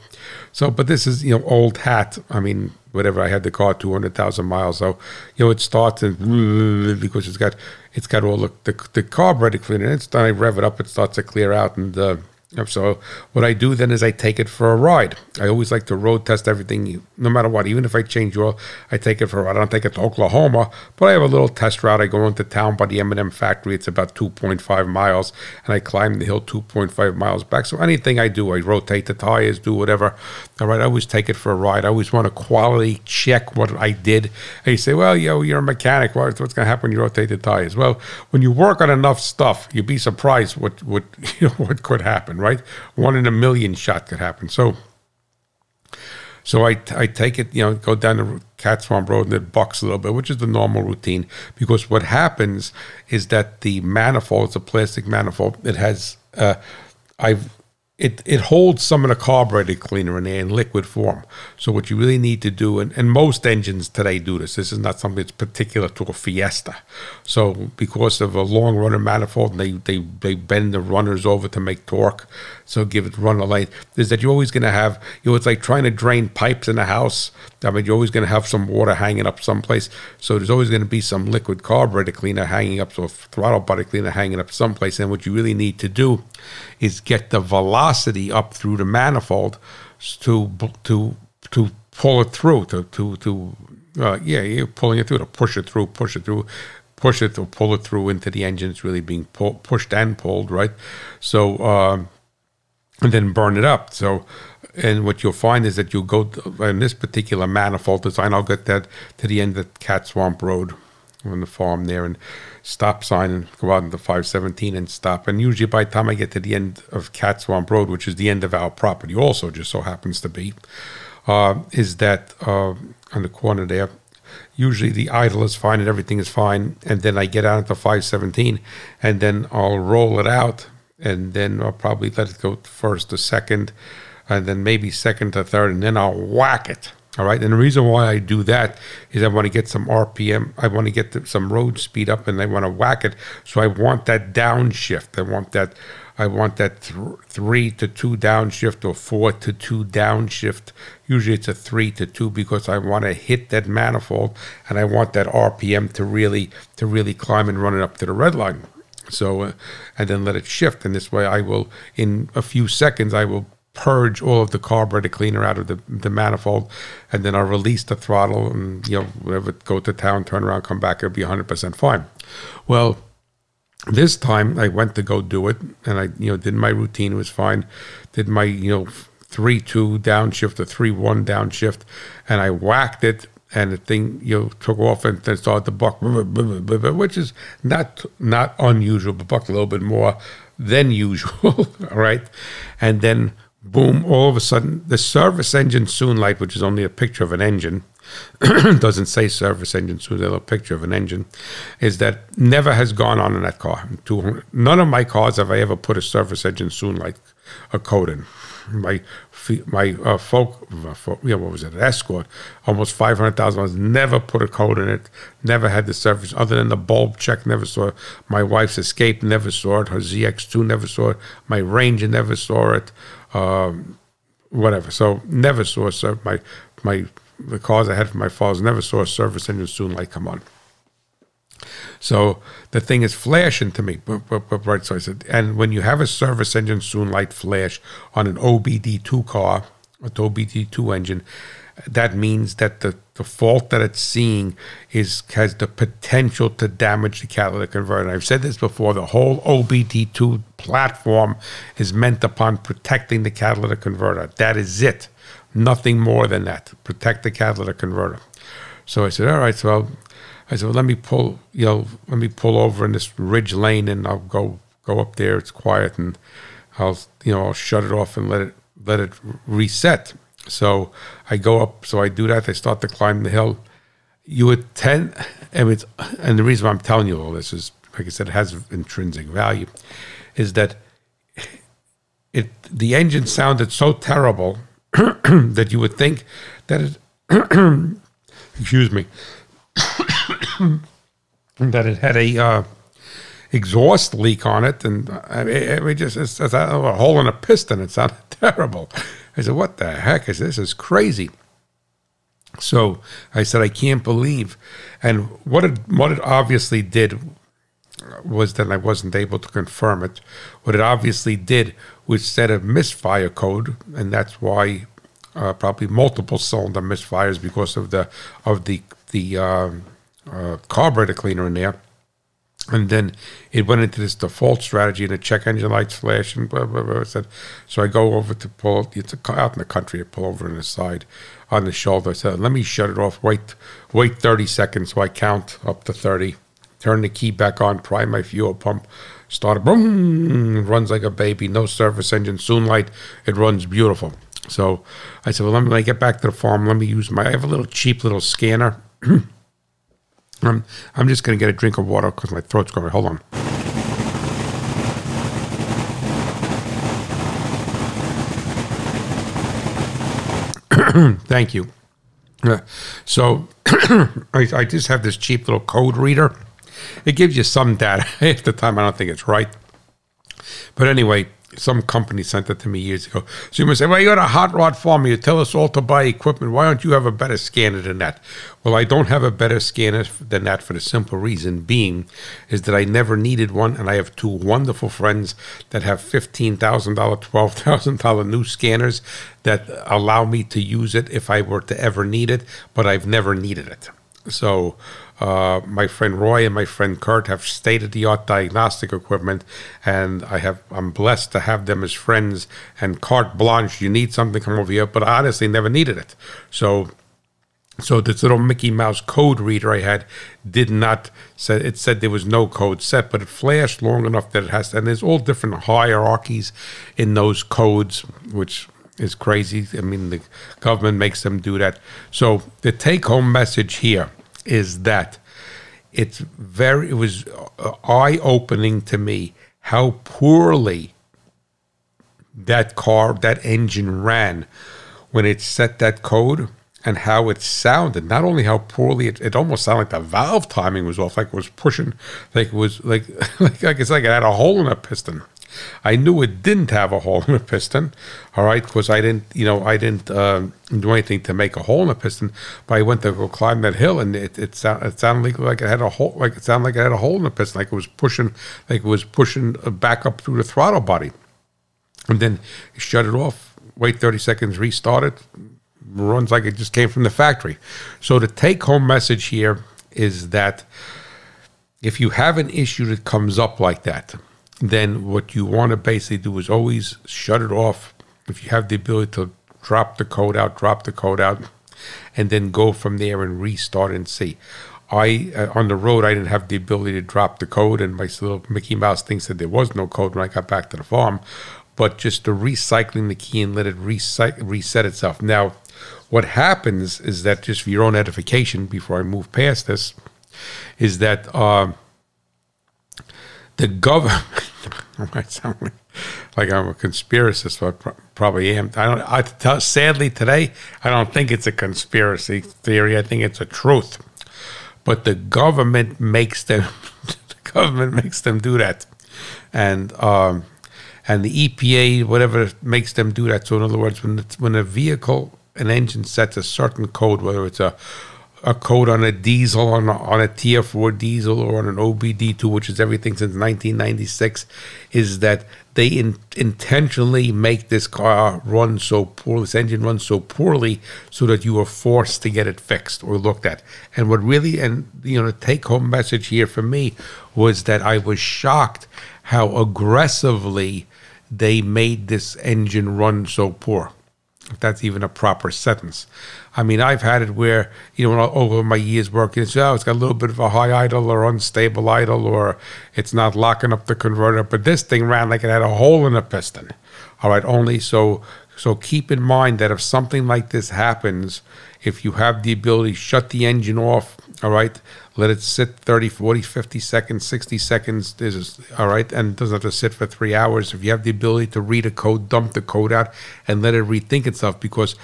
so but this is you know old hat. I mean whatever I had the car two hundred thousand miles. So you know it starts and because it's got it's got all the the, the carburetor cleaner. It's done. I rev it up, it starts to clear out and. Uh, so what I do then is I take it for a ride. I always like to road test everything, no matter what. Even if I change oil, I take it for a ride. I don't take it to Oklahoma, but I have a little test route. I go into town by the M&M factory. It's about 2.5 miles, and I climb the hill 2.5 miles back. So anything I do, I rotate the tires, do whatever. All right, I always take it for a ride. I always want to quality check what I did. And you say, well, yo, you're a mechanic. What's going to happen when you rotate the tires? Well, when you work on enough stuff, you'd be surprised what what you know, what could happen right? One in a million shot could happen. So, so I, I take it, you know, go down the Cat Swamp Road and it bucks a little bit, which is the normal routine. Because what happens is that the manifold, it's a plastic manifold, it has, uh, I've it, it holds some of the carburetor cleaner in there in liquid form. So what you really need to do, and, and most engines today do this. This is not something that's particular to a Fiesta. So because of a long runner manifold, they they they bend the runners over to make torque, so give it runner length. Is that you're always going to have you know it's like trying to drain pipes in a house. I mean you're always going to have some water hanging up someplace. So there's always going to be some liquid carburetor cleaner hanging up, so throttle body cleaner hanging up someplace. And what you really need to do is get the velocity up through the manifold to to to pull it through to to to uh, yeah you're pulling it through to push it through push it through push it or pull it through into the engine it's really being pull, pushed and pulled right? So um, and then burn it up. So and what you'll find is that you'll go in this particular manifold design i'll get that to the end of cat swamp road on the farm there and stop sign and go out into 517 and stop. And usually by the time I get to the end of Cat Swamp Road, which is the end of our property, also just so happens to be, uh, is that uh, on the corner there, usually the idle is fine and everything is fine. And then I get out into 517 and then I'll roll it out and then I'll probably let it go first to second and then maybe second to third and then I'll whack it all right. And the reason why I do that is I want to get some RPM. I want to get the, some road speed up and I want to whack it. So I want that downshift. I want that. I want that th- three to two downshift or four to two downshift. Usually it's a three to two because I want to hit that manifold and I want that RPM to really to really climb and run it up to the red line. So uh, and then let it shift. And this way I will in a few seconds I will purge all of the carburetor cleaner out of the, the manifold, and then I'll release the throttle and you know whatever go to town, turn around, come back, it'll be 100% fine. Well, this time I went to go do it, and I you know did my routine, it was fine. Did my you know three two downshift or three one downshift, and I whacked it, and the thing you know, took off and then started to buck, which is not not unusual, but bucked a little bit more than usual, right? And then boom, all of a sudden, the service engine soon light, which is only a picture of an engine, doesn't say service engine soon, a picture of an engine, is that never has gone on in that car. None of my cars have I ever put a service engine soon light a code in. My my uh, folk, uh, folk, yeah, what was it? An Escort, almost five hundred thousand dollars. Never put a code in it. Never had the service other than the bulb check. Never saw it. My wife's Escape. Never saw it. Her ZX2 never saw it. My Ranger never saw it. Um, whatever. So never saw a my my the cars I had for my fathers never saw a service engine soon light come on. So the thing is flashing to me. Right. So I said, and when you have a service engine soon light flash on an OBD2 car, an OBD2 engine, that means that the, the fault that it's seeing is has the potential to damage the catalytic converter. I've said this before. The whole OBD2 platform is meant upon protecting the catalytic converter. That is it. Nothing more than that. Protect the catalytic converter. So I said, all right, so I said, well, let me pull, you know, let me pull over in this ridge lane and I'll go go up there. It's quiet and I'll, you know, I'll shut it off and let it let it reset. So I go up. So I do that. I start to climb the hill. You would tend, and it's, and the reason I'm telling you all this is, like I said, it has intrinsic value, is that it the engine sounded so terrible that you would think that it, excuse me, that it had a uh, exhaust leak on it, and I mean, it just it's, it's a hole in a piston. It sounded terrible. I said, "What the heck is this? Is crazy." So I said, "I can't believe," and what it what it obviously did was that I wasn't able to confirm it. What it obviously did was set a misfire code, and that's why uh, probably multiple cylinder misfires because of the of the the um, uh, carburetor cleaner in there. And then it went into this default strategy, and the check engine lights flash, and blah, blah, blah. Said, so I go over to pull. It's out in the country. I pull over on the side, on the shoulder. I said, "Let me shut it off. Wait, wait thirty seconds." So I count up to thirty. Turn the key back on. Pry my fuel pump. Start it. Boom! Runs like a baby. No service engine. Soon light. It runs beautiful. So I said, "Well, let me get back to the farm. Let me use my. I have a little cheap little scanner." I'm, I'm just going to get a drink of water because my throat's going. Hold on. Thank you. Uh, so I, I, just have this cheap little code reader. It gives you some data. Half the time, I don't think it's right. But anyway, some company sent it to me years ago. So you must say, well, you're a hot rod farmer. You tell us all to buy equipment. Why don't you have a better scanner than that? Well, I don't have a better scanner than that for the simple reason being is that I never needed one. And I have two wonderful friends that have $15,000, $12,000 new scanners that allow me to use it if I were to ever need it, but I've never needed it. So uh, my friend Roy and my friend Kurt have state of the art diagnostic equipment, and I have I'm blessed to have them as friends. And carte blanche, you need something, come over here. But I honestly never needed it. So so this little Mickey Mouse code reader I had did not said it said there was no code set, but it flashed long enough that it has. And there's all different hierarchies in those codes, which is crazy. I mean, the government makes them do that. So the take-home message here is that it's very it was uh, eye-opening to me how poorly that car that engine ran when it set that code and how it sounded. Not only how poorly it, it almost sounded like the valve timing was off like it was pushing like it was like like, like it's like it had a hole in a piston I knew it didn't have a hole in the piston, all right, because I didn't, you know, I didn't uh, do anything to make a hole in the piston. But I went to go climb that hill, and it it, sound, it sounded like, it had a hole, like it sounded like it had a hole in the piston, like it was pushing, like it was pushing back up through the throttle body, and then shut it off. Wait thirty seconds, restart it, runs like it just came from the factory. So the take home message here is that if you have an issue that comes up like that, then what you want to basically do is always shut it off if you have the ability to drop the code out, drop the code out, and then go from there and restart and see. I uh, on the road I didn't have the ability to drop the code, and my little Mickey Mouse thing said there was no code when I got back to the farm. But just the recycling the key and let it reset reset itself. Now, what happens is that just for your own edification, before I move past this, is that uh, the government. I sound like, I'm a conspiracist, but probably am. I don't. I tell, sadly today, I don't think it's a conspiracy theory. I think it's a truth but the government makes them the government makes them do that, and um, and the EPA whatever makes them do that. So in other words, when when a vehicle an engine sets a certain code, whether it's a a code on a diesel, on a, on a Tier 4 diesel, or on an OBD2, which is everything since 1996, is that they in, intentionally make this car run so poorly, this engine run so poorly, so that you are forced to get it fixed or looked at. And what really, and you know, take home message here for me was that I was shocked how aggressively they made this engine run so poor that's even a proper sentence. I mean, I've had it where, you know, over my years working, it's, oh, it's got a little bit of a high idle or unstable idle, or it's not locking up the converter. But this thing ran like it had a hole in the piston. All right, only so so keep in mind that if something like this happens, if you have the ability, shut the engine off, all right, let it sit 30, 40, 50 seconds, 60 seconds, is, all right, and doesn't have to sit for three hours. If you have the ability to read a code, dump the code out and let it rethink itself because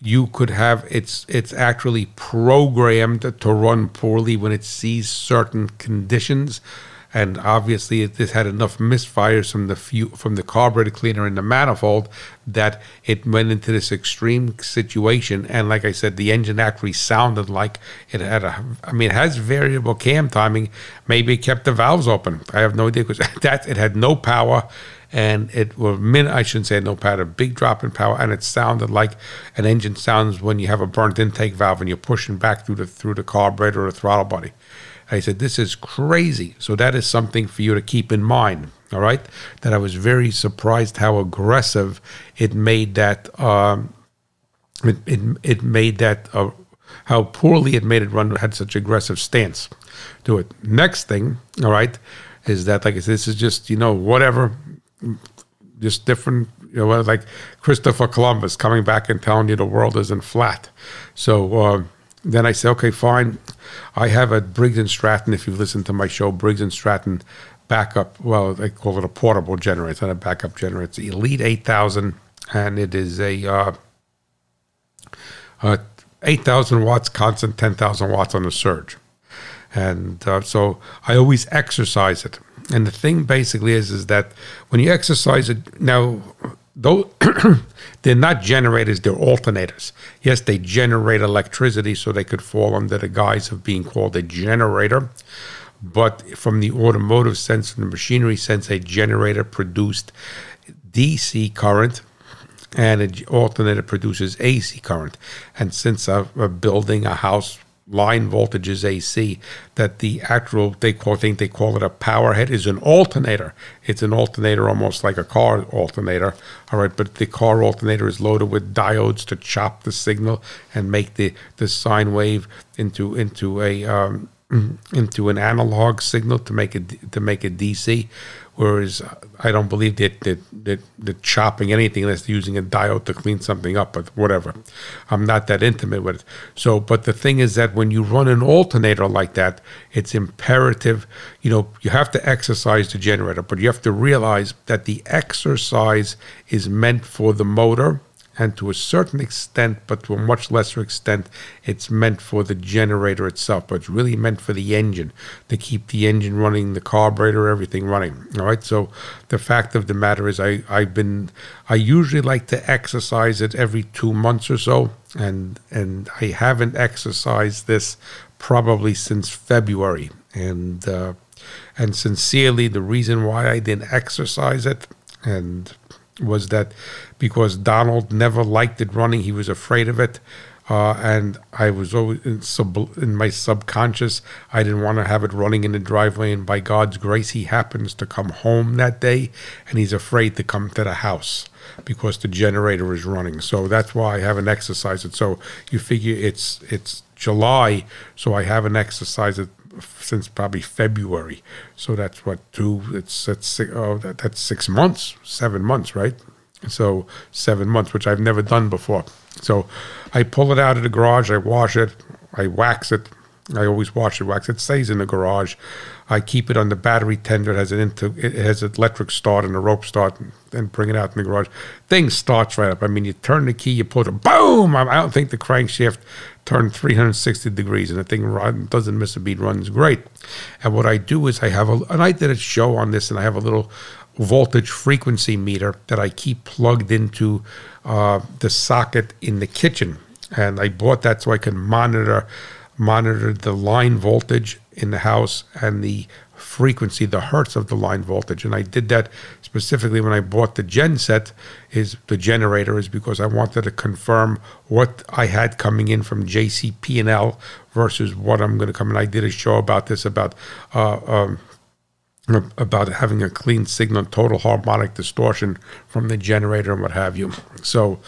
you could have it's it's actually programmed to run poorly when it sees certain conditions and obviously this had enough misfires from the few, from the carburetor cleaner in the manifold that it went into this extreme situation. And like I said, the engine actually sounded like it had a. I mean, it has variable cam timing. Maybe it kept the valves open. I have no idea because that it had no power. And it was min. I shouldn't say no power, a big drop in power, and it sounded like an engine sounds when you have a burnt intake valve and you're pushing back through the through the carburetor or the throttle body. I said, This is crazy. So that is something for you to keep in mind. All right. That I was very surprised how aggressive it made that, um, it, it, it made that, uh, how poorly it made it run, had such aggressive stance to it. Next thing, all right, is that, like I said, this is just, you know, whatever, just different you know, like Christopher Columbus coming back and telling you the world isn't flat. So uh, then I say, okay, fine. I have a Briggs and Stratton. If you've listened to my show, Briggs and Stratton backup. Well, they call it a portable generator. Not a backup generator. It's Elite 8000, and it is a, uh, a 8,000 watts constant, 10,000 watts on the surge. And uh, so I always exercise it. And the thing basically is, is that when you exercise it, now though they're not generators they're alternators. Yes they generate electricity so they could fall under the guise of being called a generator but from the automotive sense and the machinery sense a generator produced dc current and an alternator produces ac current. And since a, a uh, building a house line voltage is AC, that the actual they call think they call it a power head is an alternator. It's an alternator almost like a car alternator. All right, but the car alternator is loaded with diodes to chop the signal and make the, the sine wave into into a um, into an analog signal to make it to make it DC. Whereas uh, I don't believe that that, that that chopping anything unless using a diode to clean something up, but whatever. I'm not that intimate with it. So, but the thing is that when you run an alternator like that, it's imperative. You know, you have to exercise the generator, but you have to realize that the exercise is meant for the motor and to a certain extent, but to a much lesser extent, it's meant for the generator itself. But it's really meant for the engine to keep the engine running, the carburetor, everything running. All right. So the fact of the matter is, I I've been I usually like to exercise it every two months or so, and and I haven't exercised this probably since February, and uh, and sincerely, the reason why I didn't exercise it and was that because Donald never liked it running, he was afraid of it. Uh, and I was always in, sub, in, my subconscious, I didn't want to have it running in the driveway. And by God's grace, he happens to come home that day, and he's afraid to come to the house. because the generator is running. So that's why I haven't exercised it. So you figure it's it's July, so I haven't exercised it since probably February. So that's what two. It's that's six, oh that, that's six months, seven months, right? So seven months, which I've never done before. So I pull it out of the garage, I wash it, I wax it. I always wash it, wax it. stays in the garage. I keep it on the battery tender. It has an into, it has an electric start and a rope start, and, and bring it out in the garage. Thing starts right up. I mean, you turn the key, you pull it, boom! I don't think the crankshaft turned 360 degrees, and the thing run, doesn't miss a beat. Runs great. And what I do is I have a, and I did a show on this, and I have a little voltage frequency meter that I keep plugged into uh, the socket in the kitchen, and I bought that so I can monitor monitor the line voltage in the house and the frequency, the hertz of the line voltage. And I did that specifically when I bought the gen set, is the generator, is because I wanted to confirm what I had coming in from JCP&L versus what I'm going to come in. I did a show about this about uh, um, about having a clean signal, total harmonic distortion from the generator and what have you. So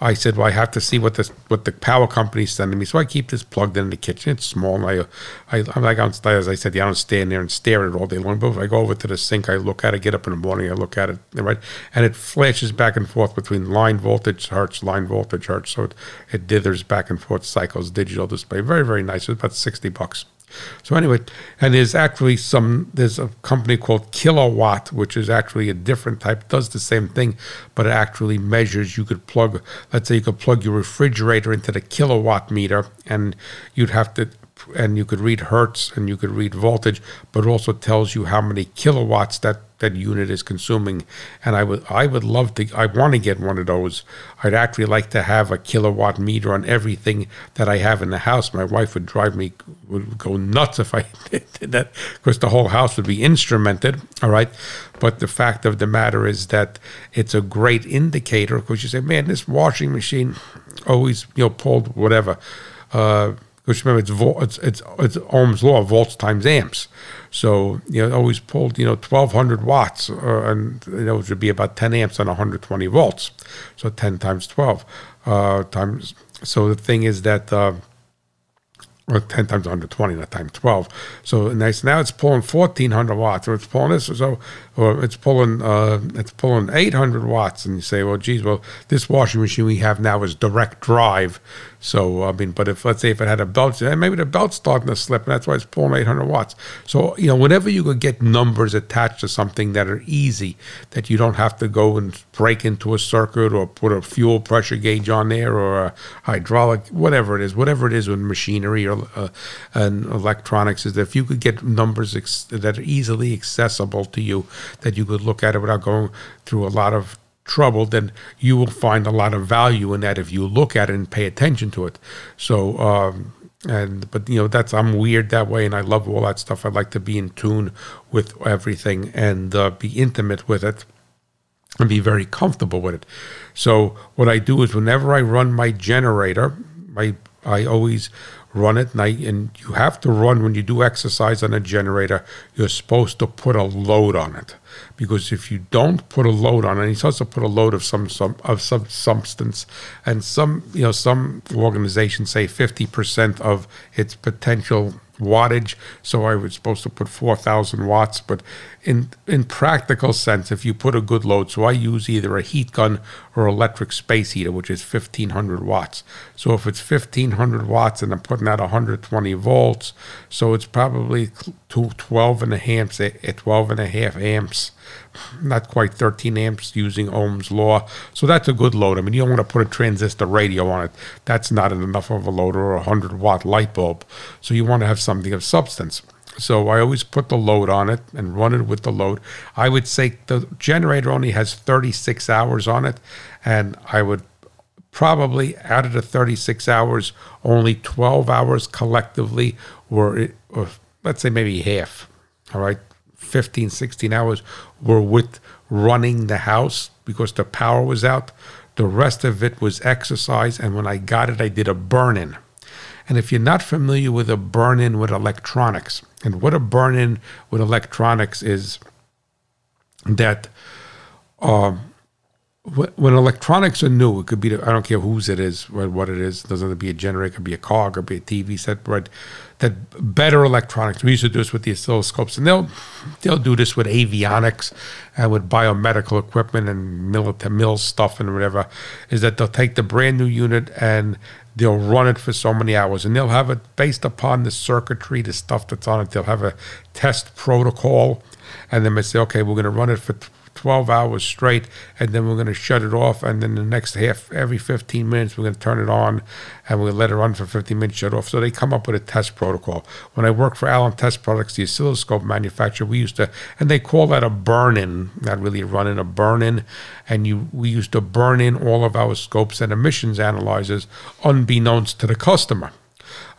I said, well, I have to see what this what the power company's sending me. So I keep this plugged in the kitchen. It's small. And I, I, I'm like downstairs. I said, yeah, I don't stand there and stare at it all day long. But if I go over to the sink, I look at it, get up in the morning, I look at it, right? And it flashes back and forth between line voltage, hertz, line voltage, hertz. So it, it dithers back and forth, cycles, digital display. Very, very nice. It's about 60 bucks. So anyway, and there's actually some there's a company called Kill A Watt, which is actually a different type, does the same thing, but it actually measures. You could plug, let's say, you could plug your refrigerator into the kilowatt meter, and you'd have to and you could read hertz and you could read voltage, but also tells you how many kilowatts that that unit is consuming. And I would I would love to I want to get one of those. I'd actually like to have a kilowatt meter on everything that I have in the house. My wife would drive me would go nuts if I did that because the whole house would be instrumented. All right. But the fact of the matter is that it's a great indicator because you say, man, this washing machine always, you know, pulled whatever. Uh, which remember it's, vol- it's it's it's Ohm's law, volts times amps. So you know, always pulled you know 1200 watts, uh, and it would be about 10 amps on 120 volts. So 10 times 12 uh, times. So the thing is that. Uh, or 10 times 120, not times 12. So nice. Now it's pulling 1400 watts, or it's pulling this, so or it's pulling uh, it's pulling 800 watts, and you say, well, geez, well, this washing machine we have now is direct drive, so I mean, but if let's say if it had a belt, maybe the belt's starting to slip, and that's why it's pulling 800 watts. So you know, whenever you could get numbers attached to something that are easy, that you don't have to go and break into a circuit or put a fuel pressure gauge on there or a hydraulic, whatever it is, whatever it is with machinery or uh, and electronics, is that if you could get numbers ex- that are easily accessible to you, that you could look at it without going through a lot of trouble, then you will find a lot of value in that if you look at it and pay attention to it. So, um, and but you know that's I'm weird that way, and I love all that stuff. I like to be in tune with everything and uh, be intimate with it and be very comfortable with it. So what I do is whenever I run my generator, my I always run at night, and you have to run when you do exercise on a generator. You're supposed to put a load on it because if you don't put a load on it, and you're supposed to put a load of some, some of some substance, and some you know some organizations say fifty percent of its potential wattage. So I was supposed to put 4,000 watts, but in in practical sense, if you put a good load, so I use either a heat gun or electric space heater, which is 1,500 watts. So if it's 1,500 watts and I'm putting out 120 volts, so it's probably to 12 and a half, eh, 12 and a half amps not quite 13 amps using Ohm's law. So that's a good load. I mean, you don't want to put a transistor radio on it. That's not enough of a load or a 100 watt light bulb. So you want to have something of substance. So I always put the load on it and run it with the load. I would say the generator only has 36 hours on it, and I would probably out of the 36 hours, only 12 hours collectively were, or let's say maybe half. All right, 15, 16 hours were with running the house because the power was out. The rest of it was exercise. And when I got it, I did a burn in. And if you're not familiar with a burn in with electronics, and what a burn in with electronics is that um, when electronics are new, it could be, I don't care whose it is, what, it is. It doesn't have to be a generator, it could be a car, it could be a TV set, right? That better electronics. We used to do this with the oscilloscopes, and they'll they'll do this with avionics and with biomedical equipment and military mill stuff and whatever. Is that they'll take the brand new unit and they'll run it for so many hours, and they'll have it based upon the circuitry, the stuff that's on it. They'll have a test protocol, and they say, okay, we're going to run it for 12 hours straight, and then we're going to shut it off. And then the next half, every 15 minutes, we're going to turn it on and to let it run for 15 minutes, shut off. So they come up with a test protocol. When I worked for Allen Test Products, the oscilloscope manufacturer, we used to, and they call that a burn in, not really a run in, a burn in. And you, we used to burn in all of our scopes and emissions analyzers unbeknownst to the customer.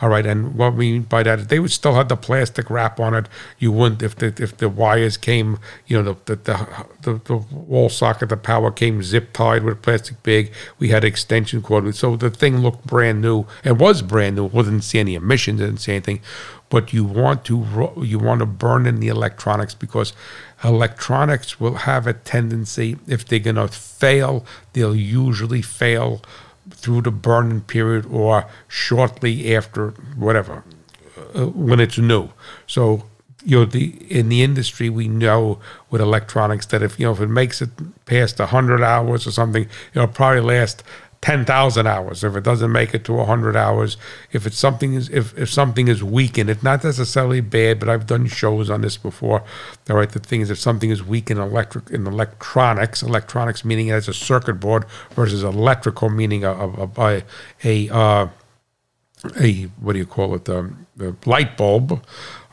All right, and what we mean by that they would still have the plastic wrap on it. You wouldn't if the if the wires came, you know, the the the, the wall socket, the power came zip tied with a plastic bag. We had extension cord, so the thing looked brand new. It was brand new. We didn't see any emissions, didn't see anything. But you want to you want to burn in the electronics because electronics will have a tendency if they're going to fail, they'll usually fail through the burning period or shortly after whatever uh, when it's new. So you know the in the industry we know with electronics that if you know if it makes it past 100 hours or something it'll probably last 10,000 hours. If it doesn't make it to 100 hours if it's something is if, if something is weakened it's not necessarily bad but I've done shows on this before all right the thing is if something is weak in electric in electronics electronics meaning has a circuit board versus electrical meaning a a, a, a uh, a what do you call it um, the light bulb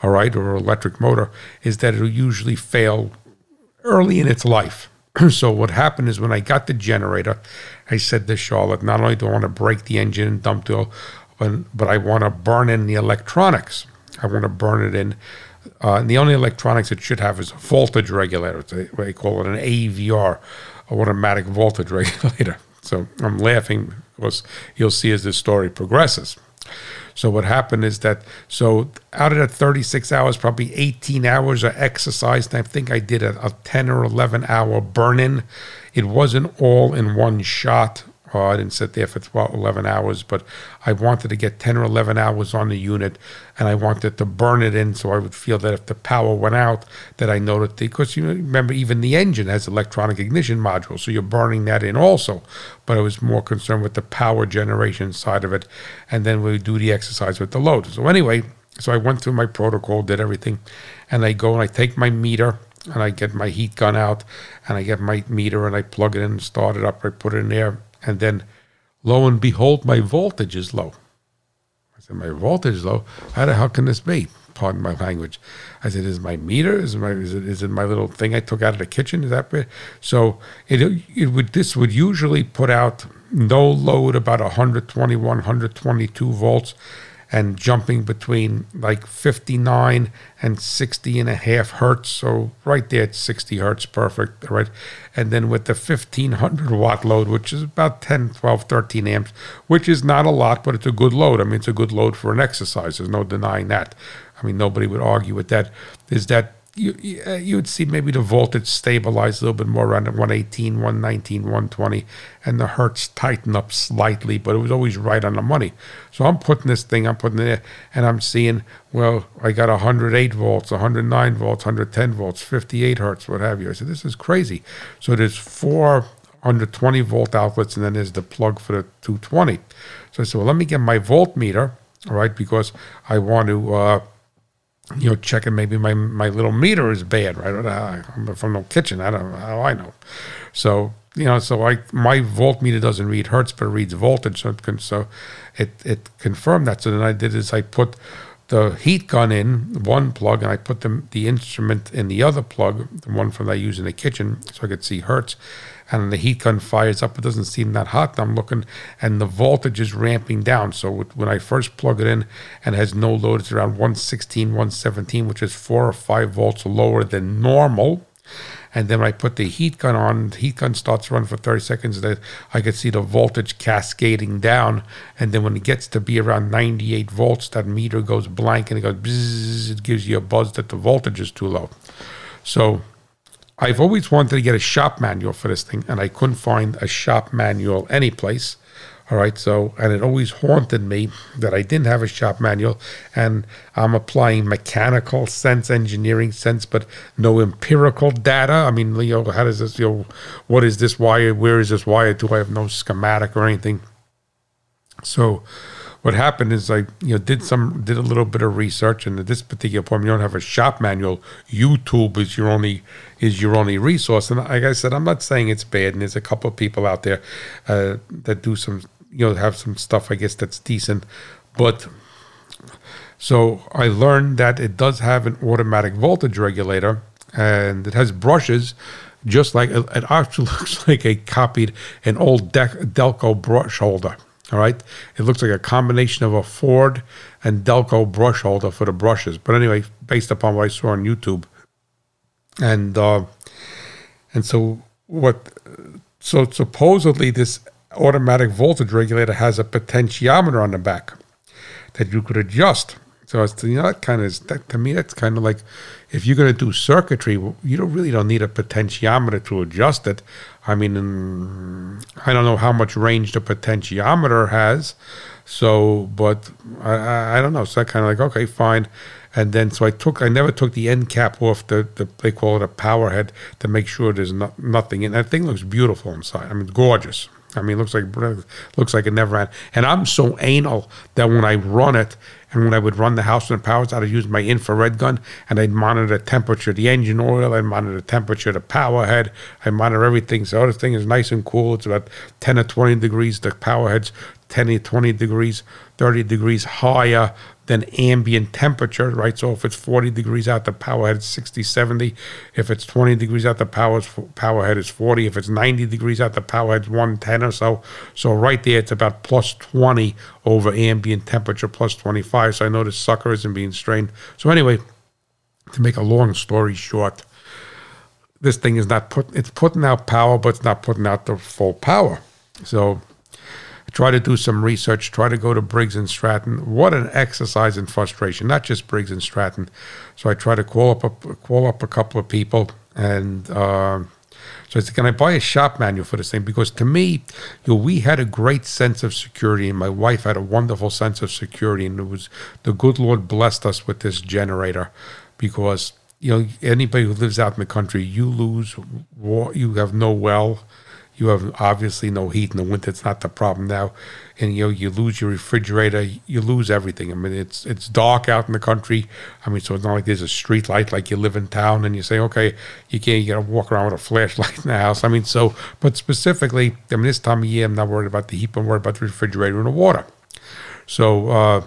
all right or electric motor is that it'll usually fail early in its life so what happened is when I got the generator, I said to Charlotte, not only do I want to break the engine and dump the oil, but, I want to burn in the electronics. I want to burn it in. Uh, and the only electronics it should have is a voltage regulator. They call it an AVR, automatic voltage regulator. So I'm laughing because you'll see as this story progresses. So what happened is that so out of that 36 hours, probably 18 hours of exercise, and I think I did a, a 10 or 11 hour burn in. It wasn't all in one shot. Oh, I didn't sit there for 12, 11 hours, but I wanted to get 10 or 11 hours on the unit and I wanted to burn it in so I would feel that if the power went out, that I know that, because you remember, even the engine has electronic ignition module, so you're burning that in also. But I was more concerned with the power generation side of it. And then we do the exercise with the load. So, anyway, so I went through my protocol, did everything, and I go and I take my meter and I get my heat gun out and I get my meter and I plug it in, and start it up, I put it in there and then, lo and behold, my voltage is low. I said, My voltage is low? How the hell can this be? Pardon my language. I said, Is my meter? Is, my, is, it, is it my little thing I took out of the kitchen? Is that bit? So it, it would this would usually put out no load about 121, 122 volts and jumping between like 59 and 60 and a half hertz. So right there at 60 hertz, perfect, right? And then with the 1500 watt load, which is about 10, 12, 13 amps, which is not a lot, but it's a good load. I mean, it's a good load for an exercise. There's no denying that. I mean, nobody would argue with that. Is that you, you would see maybe the voltage stabilize a little bit more around 118, 119, 120, and the hertz tighten up slightly, but it was always right on the money. So I'm putting this thing, I'm putting it there, and I'm seeing, well, I got 108 volts, 109 volts, 110 volts, 58 hertz, what have you. I said, this is crazy. So there's four 120 volt outlets, and then there's the plug for the 220. So I said, well, let me get my voltmeter, all right, because I want to. Uh, you know, checking maybe my my little meter is bad, right? I'm uh, from the kitchen. I don't know how I know. So you know, so I my voltmeter doesn't read hertz, but it reads voltage. So it can, so it it confirmed that. So then I did is I put the heat gun in one plug, and I put the the instrument in the other plug, the one from I use in the kitchen, so I could see hertz and the heat gun fires up. It doesn't seem that hot. I'm looking, and the voltage is ramping down. So when I first plug it in and it has no load, it's around 116, 117, which is four or five volts lower than normal. And then when I put the heat gun on, the heat gun starts to run for 30 seconds. That I could see the voltage cascading down. And then when it gets to be around 98 volts, that meter goes blank and it goes bzzz, it gives you a buzz that the voltage is too low. So I've always wanted to get a shop manual for this thing, and I couldn't find a shop manual anyplace. All right, so and it always haunted me that I didn't have a shop manual, and I'm applying mechanical sense, engineering sense, but no empirical data. I mean, you know, how does this? You know, what is this wire? Where is this wire? Do I have no schematic or anything? So, what happened is I you know did some did a little bit of research, and at this particular point, you don't have a shop manual. YouTube is your only is your only resource, and like I said, I'm not saying it's bad, and there's a couple of people out there uh, that do some you know have some stuff I guess that's decent, but so I learned that it does have an automatic voltage regulator and it has brushes just like it actually looks like a copied an old Delco brush holder. All right, it looks like a combination of a Ford and Delco brush holder for the brushes. But anyway, based upon what I saw on YouTube, and uh, and so what? So supposedly this automatic voltage regulator has a potentiometer on the back that you could adjust. So it's you know that kind of that, to me that's kind of like if you're going to do circuitry, you don't really don't need a potentiometer to adjust it. I mean, mm, I don't know how much range the potentiometer has, so but I, I don't know. So I kind of like okay, fine. And then so I took I never took the end cap off the, the they call it a power head to make sure there's not, nothing. And that thing looks beautiful inside. I mean, gorgeous. I mean, looks like looks like it never had. And I'm so anal that when I run it, and when I would run the house and the powers, I'd use my infrared gun and I'd monitor the temperature, the engine oil, I'd monitor the temperature, the power head, I monitor everything. So this thing is nice and cool. It's about 10 or 20 degrees. The power head's 10 or 20 degrees, 30 degrees higher than ambient temperature, right? So if it's 40 degrees out, the power head is 60, 70. If it's 20 degrees out, the power, power head is 40. If it's 90 degrees out, the power head's 110 or so. So right there, it's about plus 20 over ambient temperature, plus 25. So I know this sucker isn't being strained. So anyway, to make a long story short, this thing is not put, it's putting out power, but it's not putting out the full power. So try to do some research, try to go to Briggs and Stratton. What an exercise in frustration, not just Briggs and Stratton. So I try to call up a, call up a couple of people and uh, so I said, can I buy a shop manual for this thing? Because to me, you know, we had a great sense of security, and my wife had a wonderful sense of security, and it was the good Lord blessed us with this generator, because you know anybody who lives out in the country, you lose, you have no well, you have obviously no heat in the winter. It's not the problem now, and you know you lose your refrigerator, you lose everything. I mean, it's it's dark out in the country. I mean, so it's not like there's a street light like you live in town, and you say, okay, you can't you got to walk around with a flashlight in the house. I mean, so but specifically, I mean, this time of year, I'm not worried about the heat, I'm worried about the refrigerator and the water. So. uh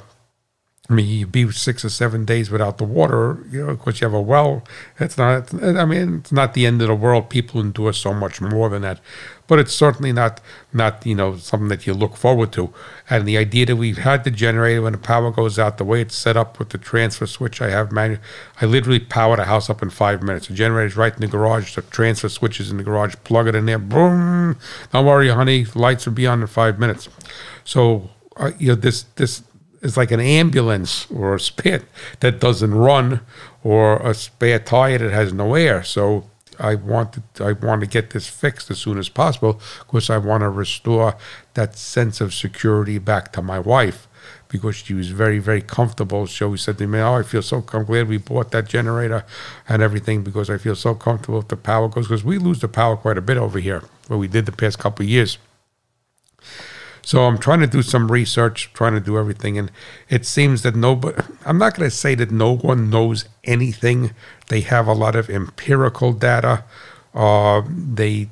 I mean, you'd be six or seven days without the water, you know, because you have a well. It's not. I mean, it's not the end of the world. People endure so much more than that, but it's certainly not not you know something that you look forward to. And the idea that we've had the generator when the power goes out, the way it's set up with the transfer switch, I have manual. I literally power the house up in five minutes. The generator's right in the garage. The transfer switch is in the garage. Plug it in there. Boom. Don't worry, honey. Lights will be on in five minutes. So uh, you know this this is like an ambulance or a spare that doesn't run or a spare tire that has no air. So I want to I want to get this fixed as soon as possible because I want to restore that sense of security back to my wife because she was very very comfortable. So we said to me, "Oh, I feel so I'm glad we bought that generator and everything because I feel so comfortable if the power goes because we lose the power quite a bit over here where we did the past couple of years." So I'm trying to do some research, trying to do everything, and it seems that nobody. I'm not going to say that no one knows anything. They have a lot of empirical data. Uh, they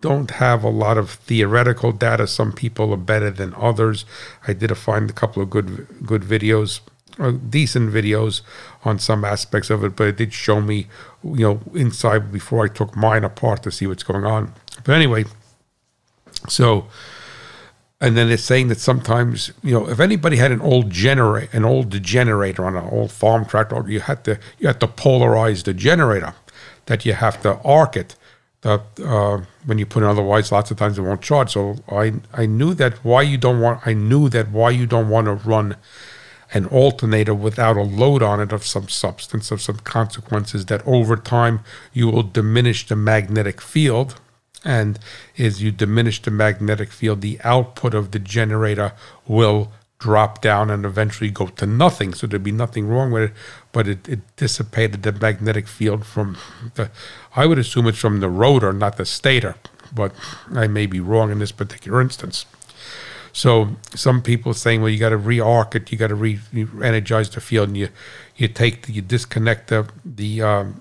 don't have a lot of theoretical data. Some people are better than others. I did find a couple of good good videos, uh, decent videos on some aspects of it, but it did show me, you know, inside before I took mine apart to see what's going on. But anyway, so and then it's saying that sometimes you know if anybody had an old generator an old generator on an old farm tractor you had to you had to polarize the generator that you have to arc it that uh, when you put in otherwise lots of times it won't charge so i i knew that why you don't want i knew that why you don't want to run an alternator without a load on it of some substance, of some consequences, that over time you will diminish the magnetic field. And as you diminish the magnetic field, the output of the generator will drop down and eventually go to nothing. So there'd be nothing wrong with it, but it, it dissipated the magnetic field from the, I would assume it's from the rotor, not the stator, but I may be wrong in this particular instance. So some people saying, well, you got to re-arc it, you got to re-energize the field, and you you take the, you disconnect the the um,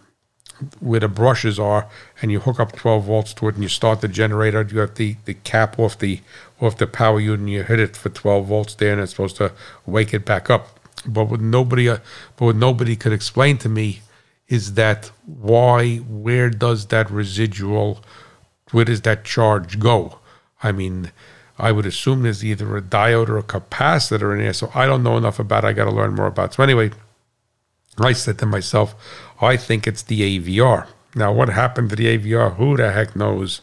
where the brushes are, and you hook up 12 volts to it, and you start the generator. You have the, the cap off the off the power unit, and you hit it for 12 volts there, and it's supposed to wake it back up. But what nobody, uh, but what nobody could explain to me is that why, where does that residual, where does that charge go? I mean, I would assume there's either a diode or a capacitor in there. So I don't know enough about it. I got to learn more about it. So anyway, I said to myself, I think it's the AVR. Now, what happened to the AVR? Who the heck knows?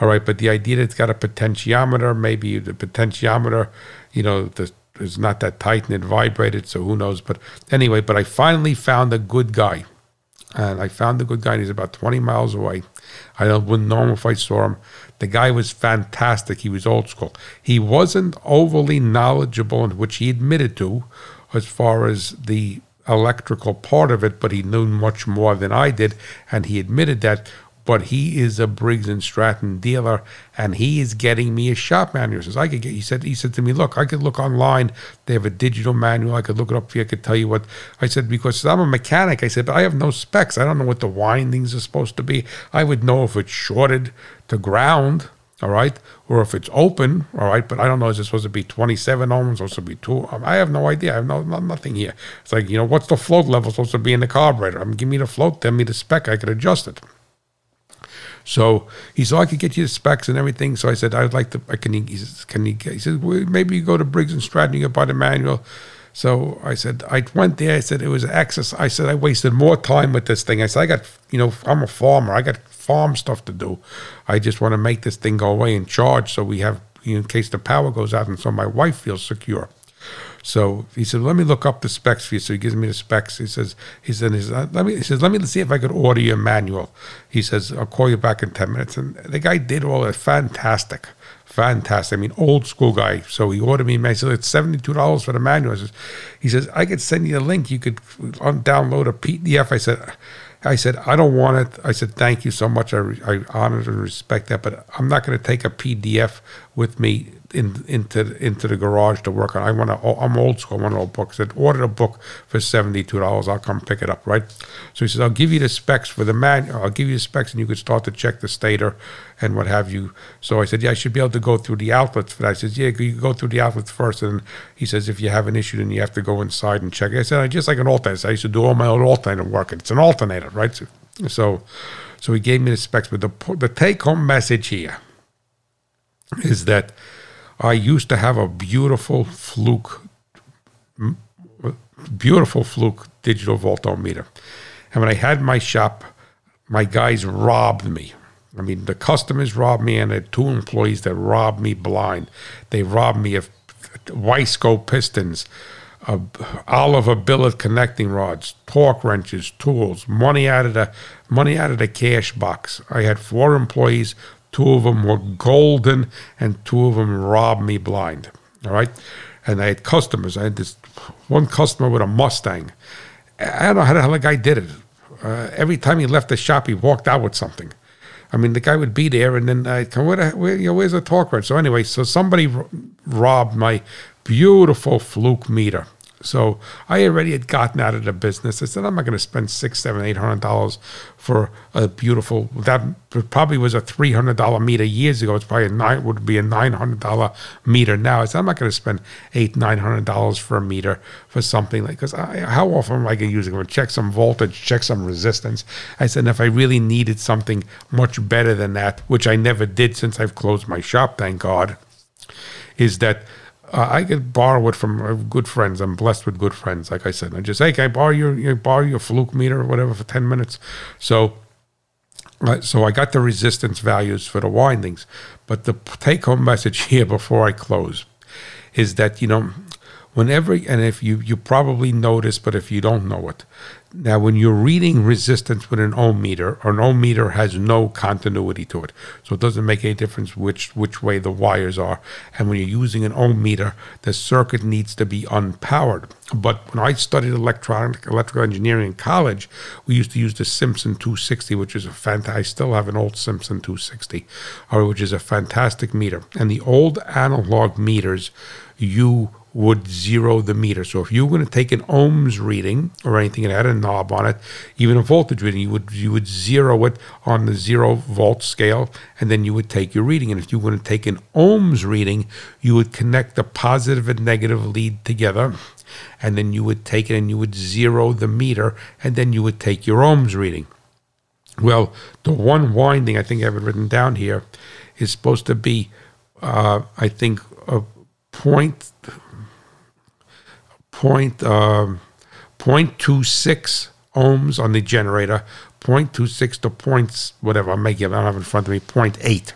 All right, but the idea that it's got a potentiometer, maybe the potentiometer, you know, the, is not that tight and it vibrated, so who knows? But anyway, but I finally found a good guy. And I found the good guy, and he's about 20 miles away. I wouldn't know him if I saw him. The guy was fantastic. He was old school. He wasn't overly knowledgeable, which he admitted to, as far as the electrical part of it, but he knew much more than I did, and he admitted that. But he is a Briggs and Stratton dealer, and he is getting me a shop manual. He says I could get. He said he said to me, "Look, I could look online. They have a digital manual. I could look it up for you. I could tell you what." I said because I'm a mechanic. I said, but I have no specs. I don't know what the windings are supposed to be. I would know if it's shorted to ground all right, or if it's open, all right, but I don't know, is it supposed to be 27 ohms, supposed to be two? Um, I have no idea. I have no, no nothing here. It's like, you know, what's the float level supposed to be in the carburetor? I mean, give me the float, tell me the spec, I could adjust it. So he said, oh, I could get you the specs and everything. So I said, I'd like to, I can, he says, can he, he said, well, maybe you go to Briggs and Stratton, you can buy the manual. So I said, I went there. I said, it was access. I said, I wasted more time with this thing. I said, I got, you know, I'm a farmer. I got farm stuff to do. I just want to make this thing go away and charge so we have, in case the power goes out and so my wife feels secure. So he said, "Let me look up the specs for you." So he gives me the specs. He says, "He said, he says, let me." He says, "Let me see if I could order your manual." He says, "I'll call you back in ten minutes." And the guy did all that. Fantastic, fantastic. I mean, old school guy. So he ordered me. He said, "It's seventy two dollars for the manual." Says, he says, "I could send you a link. You could uh, download a PDF." I said. I said, I don't want it. I said, thank you so much. I, I honor and respect that, but I'm not going to take a PDF with me in, into into the garage to work on. I want to. Oh, I'm old school. I want a book. I said, order a book for seventy two dollars. I'll come pick it up. Right. So he says, I'll give you the specs for the man. I'll give you the specs, and you could start to check the stator and what have you. So I said, yeah, I should be able to go through the outlets for that. I said, yeah, you go through the outlets first, and he says, if you have an issue, then you have to go inside and check. I said, I just like an alternator. I used to do all my own alternator work. It's an alternator, right? So, so, so he gave me the specs. But the the take home message here is that I used to have a beautiful Fluke, beautiful Fluke digital voltometer. And when I had my shop, my guys robbed me. I mean, the customers robbed me, and the two employees that robbed me blind. They robbed me of Wiseco pistons, of Oliver billet connecting rods, torque wrenches, tools, money out of the money out of the cash box. I had four employees Two of them were golden, and two of them robbed me blind. All right. And I had customers. I had this one customer with a Mustang. I don't know how the hell the guy did it. Uh, every time he left the shop, he walked out with something. I mean, the guy would be there, and then I'd come, where, where you know, where's the torque wrench? So anyway, so somebody r- robbed my beautiful Fluke meter. So I already had gotten out of the business. I said, I'm not going to spend six, seven, eight hundred dollars for a beautiful. That probably was a three hundred dollar meter years ago. It's probably a nine would be a nine hundred dollar meter now. I said, I'm not going to spend eight, nine hundred dollars for a meter for something like because how often am I going to use it? I'm going to check some voltage, check some resistance. I said, if I really needed something much better than that, which I never did since I've closed my shop, thank God, is that uh, I could borrow it from uh, good friends. I'm blessed with good friends. Like I said, I just hey, can I borrow your, your borrow your Fluke meter or whatever for ten minutes? So, uh, so I got the resistance values for the windings. But the take home message here before I close is that you know whenever and if you you probably notice, but if you don't know it, now, when you're reading resistance with an ohm meter, an ohm meter has no continuity to it, so it doesn't make any difference which which way the wires are. And when you're using an ohm meter, the circuit needs to be unpowered. But when I studied electronic electrical engineering in college, we used to use the Simpson 260, which is a fantastic. I still have an old Simpson 260, uh, which is a fantastic meter. And the old analog meters, you would zero the meter. So if you were going to take an ohms reading or anything and had a knob on it, even a voltage reading, you would you would zero it on the zero volt scale, and then you would take your reading. And if you were going to take an ohms reading, you would connect the positive and negative lead together, and then you would take it and you would zero the meter, and then you would take your ohms reading. Well, the one winding I think I have it written down here is supposed to be, uh, I think, a point point, um, 0.26 ohms on the generator, 0.26 to points, whatever, I'm making, I don't have in front of me, 0.8.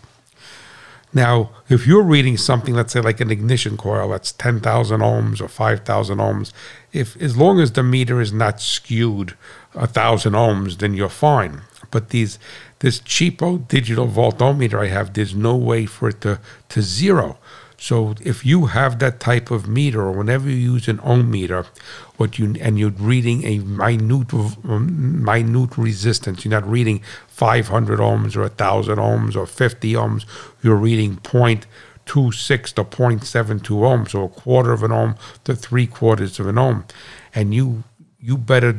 Now, if you're reading something, let's say like an ignition coil, that's 10,000 ohms or 5,000 ohms, if as long as the meter is not skewed a thousand ohms, then you're fine. But these this cheapo digital voltometer I have, there's no way for it to to zero. So if you have that type of meter, or whenever you use an ohm meter, what you and you're reading a minute um, minute resistance, you're not reading 500 ohms or 1,000 ohms or 50 ohms. You're reading 0.26 to 0.72 ohms, so a quarter of an ohm to three quarters of an ohm, and you you better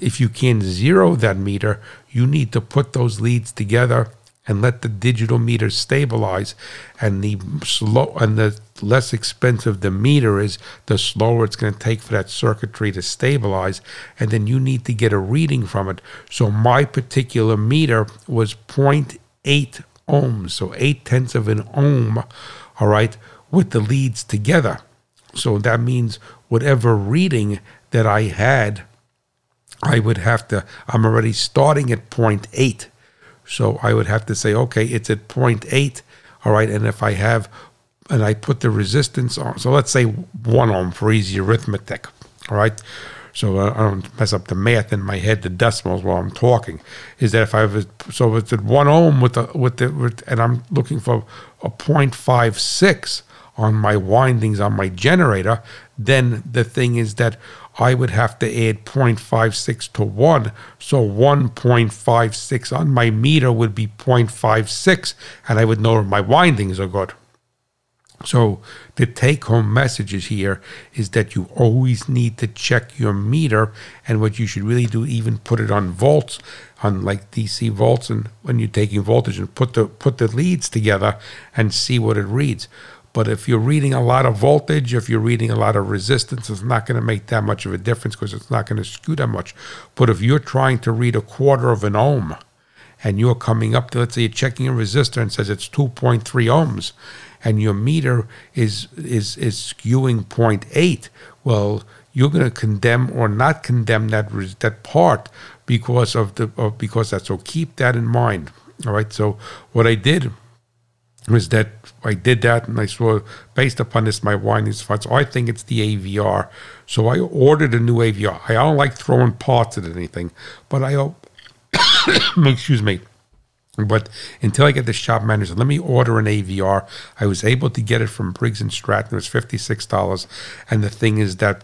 if you can zero that meter, you need to put those leads together and let the digital meter stabilize. And the slow and the less expensive the meter is, the slower it's going to take for that circuitry to stabilize. And then you need to get a reading from it. So my particular meter was 0.8 ohms, so eight tenths of an ohm, all right, with the leads together. So that means whatever reading that I had, I would have to, I'm already starting at 0.8 so I would have to say, okay, it's at 0.8. All right. And if I have, and I put the resistance on, so let's say one ohm for easy arithmetic. All right. So I don't mess up the math in my head, the decimals while I'm talking. Is that if I have, so it's at one ohm with the, with the, with, and I'm looking for a 0.56 on my windings on my generator, then the thing is that I would have to add 0.56 to 1. So 1.56 on my meter would be 0.56, and I would know my windings are good. So the take home messages here is that you always need to check your meter and what you should really do even put it on volts on like DC volts and when you're taking voltage and put the put the leads together and see what it reads. But if you're reading a lot of voltage, if you're reading a lot of resistance, it's not going to make that much of a difference because it's not going to skew that much. But if you're trying to read a quarter of an ohm and you're coming up to, let's say you're checking a resistor and says it's 2.3 ohms and your meter is, is, is skewing 0.8, well, you're going to condemn or not condemn that, that part because of the, of, because that. So keep that in mind. All right. So what I did was that I did that and I saw based upon this my windings fund. So I think it's the AVR. So I ordered a new AVR. I don't like throwing parts at anything, but I excuse me. But until I get the shop manager, let me order an AVR. I was able to get it from Briggs and Stratton. It was fifty six dollars, and the thing is that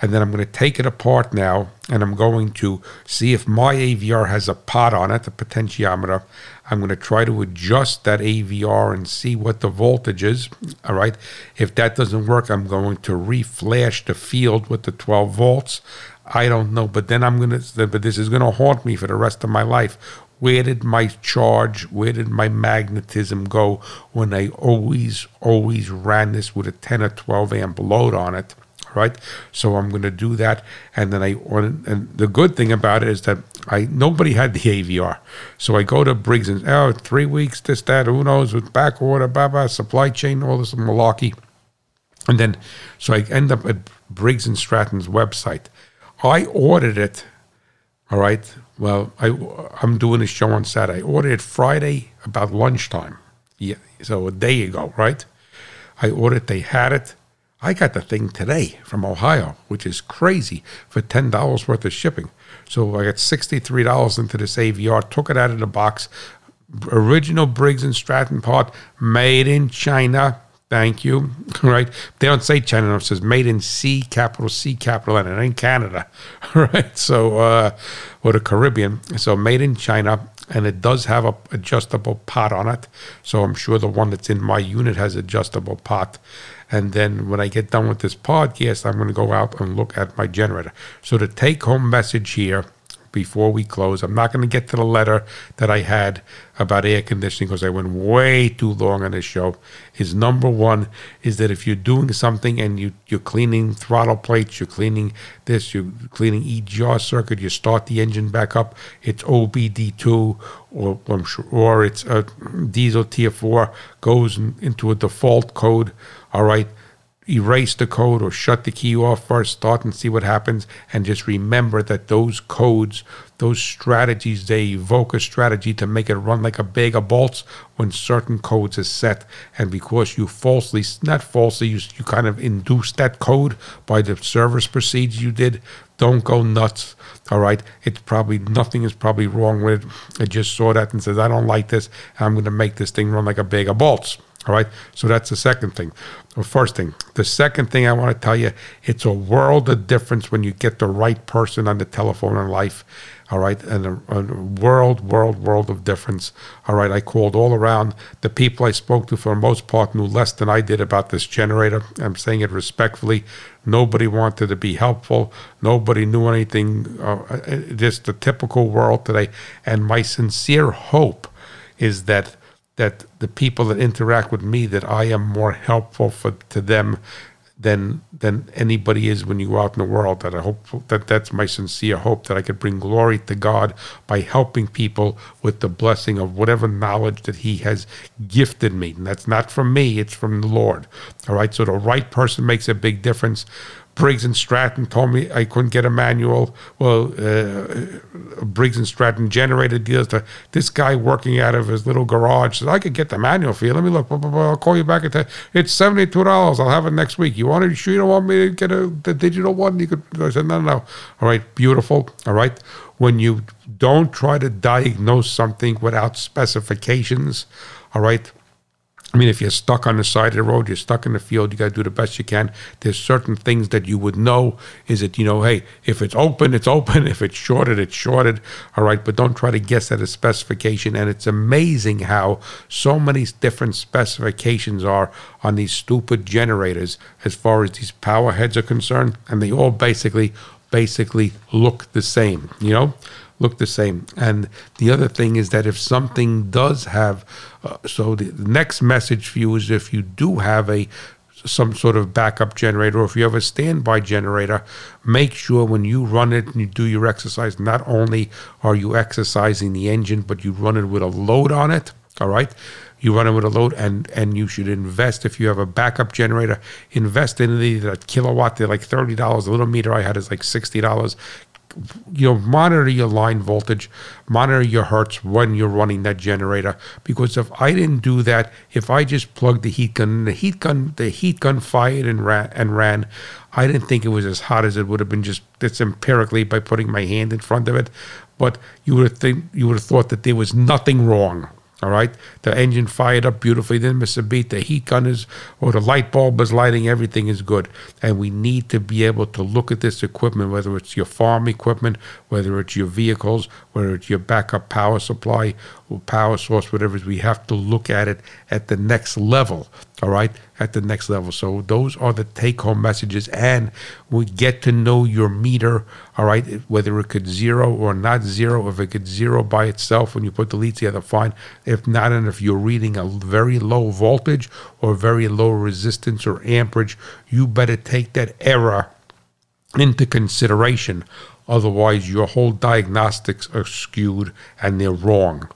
and then I'm going to take it apart now and I'm going to see if my AVR has a pot on it, the potentiometer. I'm going to try to adjust that AVR and see what the voltage is. All right. If that doesn't work, I'm going to reflash the field with the 12 volts. I don't know, but then I'm going to, but this is going to haunt me for the rest of my life. Where did my charge, where did my magnetism go when I always, always ran this with a 10 or 12 amp load on it? Right? So I'm going to do that, and then I and the good thing about it is that I nobody had the AVR, so I go to Briggs and oh three weeks this that who knows with back order, blah blah supply chain all this malarkey, and then so I end up at Briggs and Stratton's website. I ordered it, all right. Well, I I'm doing a show on Saturday. I ordered it Friday about lunchtime. Yeah, so a day ago, right? I ordered. They had it. I got the thing today from Ohio, which is crazy for ten dollars worth of shipping. So I got sixty three dollars into this AVR, took it out of the box, original Briggs and Stratton part, made in China. Thank you. Right? They don't say China. It says made in C, capital C, capital N. It ain't Canada. Right? So, uh, or the Caribbean. So made in China. And it does have a adjustable pot on it. So I'm sure the one that's in my unit has adjustable pot. And then when I get done with this podcast, I'm going to go out and look at my generator. So the take home message here before we close. I'm not going to get to the letter that I had about air conditioning because I went way too long on this show. Is number one is that if you're doing something and you you're cleaning throttle plates, you're cleaning this, you're cleaning EGR circuit, you start the engine back up. It's OBD2 or I'm sure, or it's a diesel tier four goes in, into a default code. All right erase the code or shut the key off first, start and see what happens, and just remember that those codes, those strategies, they evoke a strategy to make it run like a bag of bolts when certain codes are set. And because you falsely, not falsely, you, you kind of induced that code by the service procedure you did, don't go nuts. All right. It's probably nothing is probably wrong with it. I just saw that and says, I don't like this. I'm going to make this thing run like a bag of bolts. All right. So that's the second thing. The first thing. The second thing I want to tell you, it's a world of difference when you get the right person on the telephone in life. All right. And a, a world, world, world of difference. All right. I called all around. The people I spoke to, for the most part, knew less than I did about this generator. I'm saying it respectfully. Nobody wanted to be helpful. Nobody knew anything. Uh, just the typical world today. And my sincere hope is that that the people that interact with me that I am more helpful for to them than than anybody is when you go out in the world. That I hope that that's my sincere hope that I could bring glory to God by helping people with the blessing of whatever knowledge that He has gifted me. And that's not from me; it's from the Lord. All right. So the right person makes a big difference. Briggs and Stratton told me I couldn't get a manual. Well, uh, Briggs and Stratton generated deals. To, this guy working out of his little garage said, I could get the manual for you. Let me look. I'll call you back. At it's $72. I'll have it next week. You want to, sure you don't want me to get a, the digital one? You could. I said, no, no, no. All right, beautiful. All right. When you don't try to diagnose something without specifications, all right, I mean, if you're stuck on the side of the road, you're stuck in the field, you got to do the best you can. There's certain things that you would know is that, you know, hey, if it's open, it's open. If it's shorted, it's shorted. All right. But don't try to guess at a specification. And it's amazing how so many different specifications are on these stupid generators as far as these power heads are concerned. And they all basically, basically look the same, you know? look the same. And the other thing is that if something does have, uh, so the, the next message for you is if you do have a some sort of backup generator, or if you have a standby generator, make sure when you run it and you do your exercise, not only are you exercising the engine, but you run it with a load on it. All right. You run it with a load, and and you should invest if you have a backup generator. Invest in the that Kill A Watt. They're like thirty dollars. The little meter I had is like sixty dollars you know monitor your line voltage monitor your hertz when you're running that generator. Because if i didn't do that if i just plugged the heat gun the heat gun the heat gun fired and ran and ran i didn't think it was as hot as it would have been just empirically by putting my hand in front of it. But you would have think you would have thought that there was nothing wrong all right, the engine fired up beautifully. Then miss a beat. The heat gun is, or the light bulb is lighting. Everything is good, and we need to be able to look at this equipment, whether it's your farm equipment, whether it's your vehicles, whether it's your backup power supply or power source, whatever it is. We have to look at it at the next level all right, at the next level. So those are the take home messages. And we get to know your meter, all right, whether it could zero or not zero. If it could zero by itself when you put the leads together, fine. If not, and if you're reading a very low voltage or very low resistance or amperage, you better take that error into consideration. Otherwise, your whole diagnostics are skewed and they're wrong.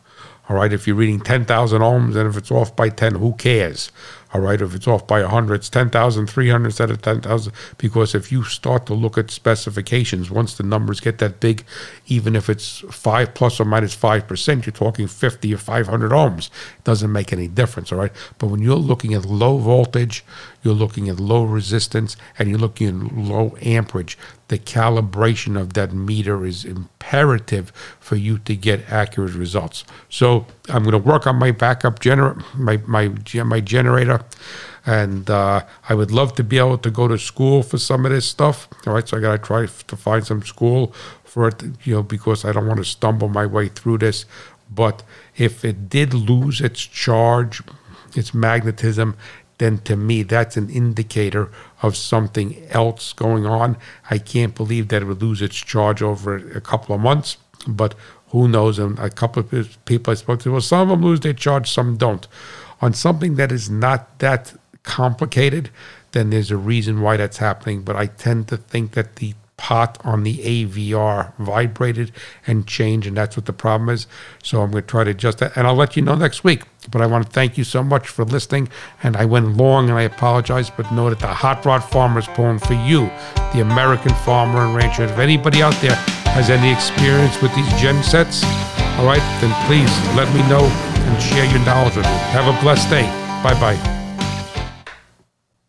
All right, if you're reading 10,000 ohms and if it's off by 10, who cares? All right, if it's off by 100, it's 10,000, 300 instead of 10,000. Because if you start to look at specifications, once the numbers get that big, even if it's 5 plus or minus 5%, you're talking 50 or 500 ohms. It doesn't make any difference, all right? But when you're looking at low voltage, you're looking at low resistance, and you're looking at low amperage, the calibration of that meter is imperative for you to get accurate results. So I'm going to work on my backup gener my my my generator, and uh, I would love to be able to go to school for some of this stuff. All right, so I got to try to find some school for it, you know, because I don't want to stumble my way through this. But if it did lose its charge, its magnetism, then to me that's an indicator of something else going on. I can't believe that it would lose its charge over a couple of months, but who knows? And a couple of people I spoke to, well, some of them lose their charge, some don't. On something that is not that complicated, then there's a reason why that's happening. But I tend to think that the pot on the AVR vibrated and changed, and that's what the problem is. So I'm going to try to adjust that, and I'll let you know next week. But I want to thank you so much for listening, and I went long, and I apologize, but know that the Hot Rod Farmer is for you, the American farmer and rancher. If anybody out there has any experience with these gen sets, all right, then please let me know and share your knowledge with me. Have a blessed day. Bye bye.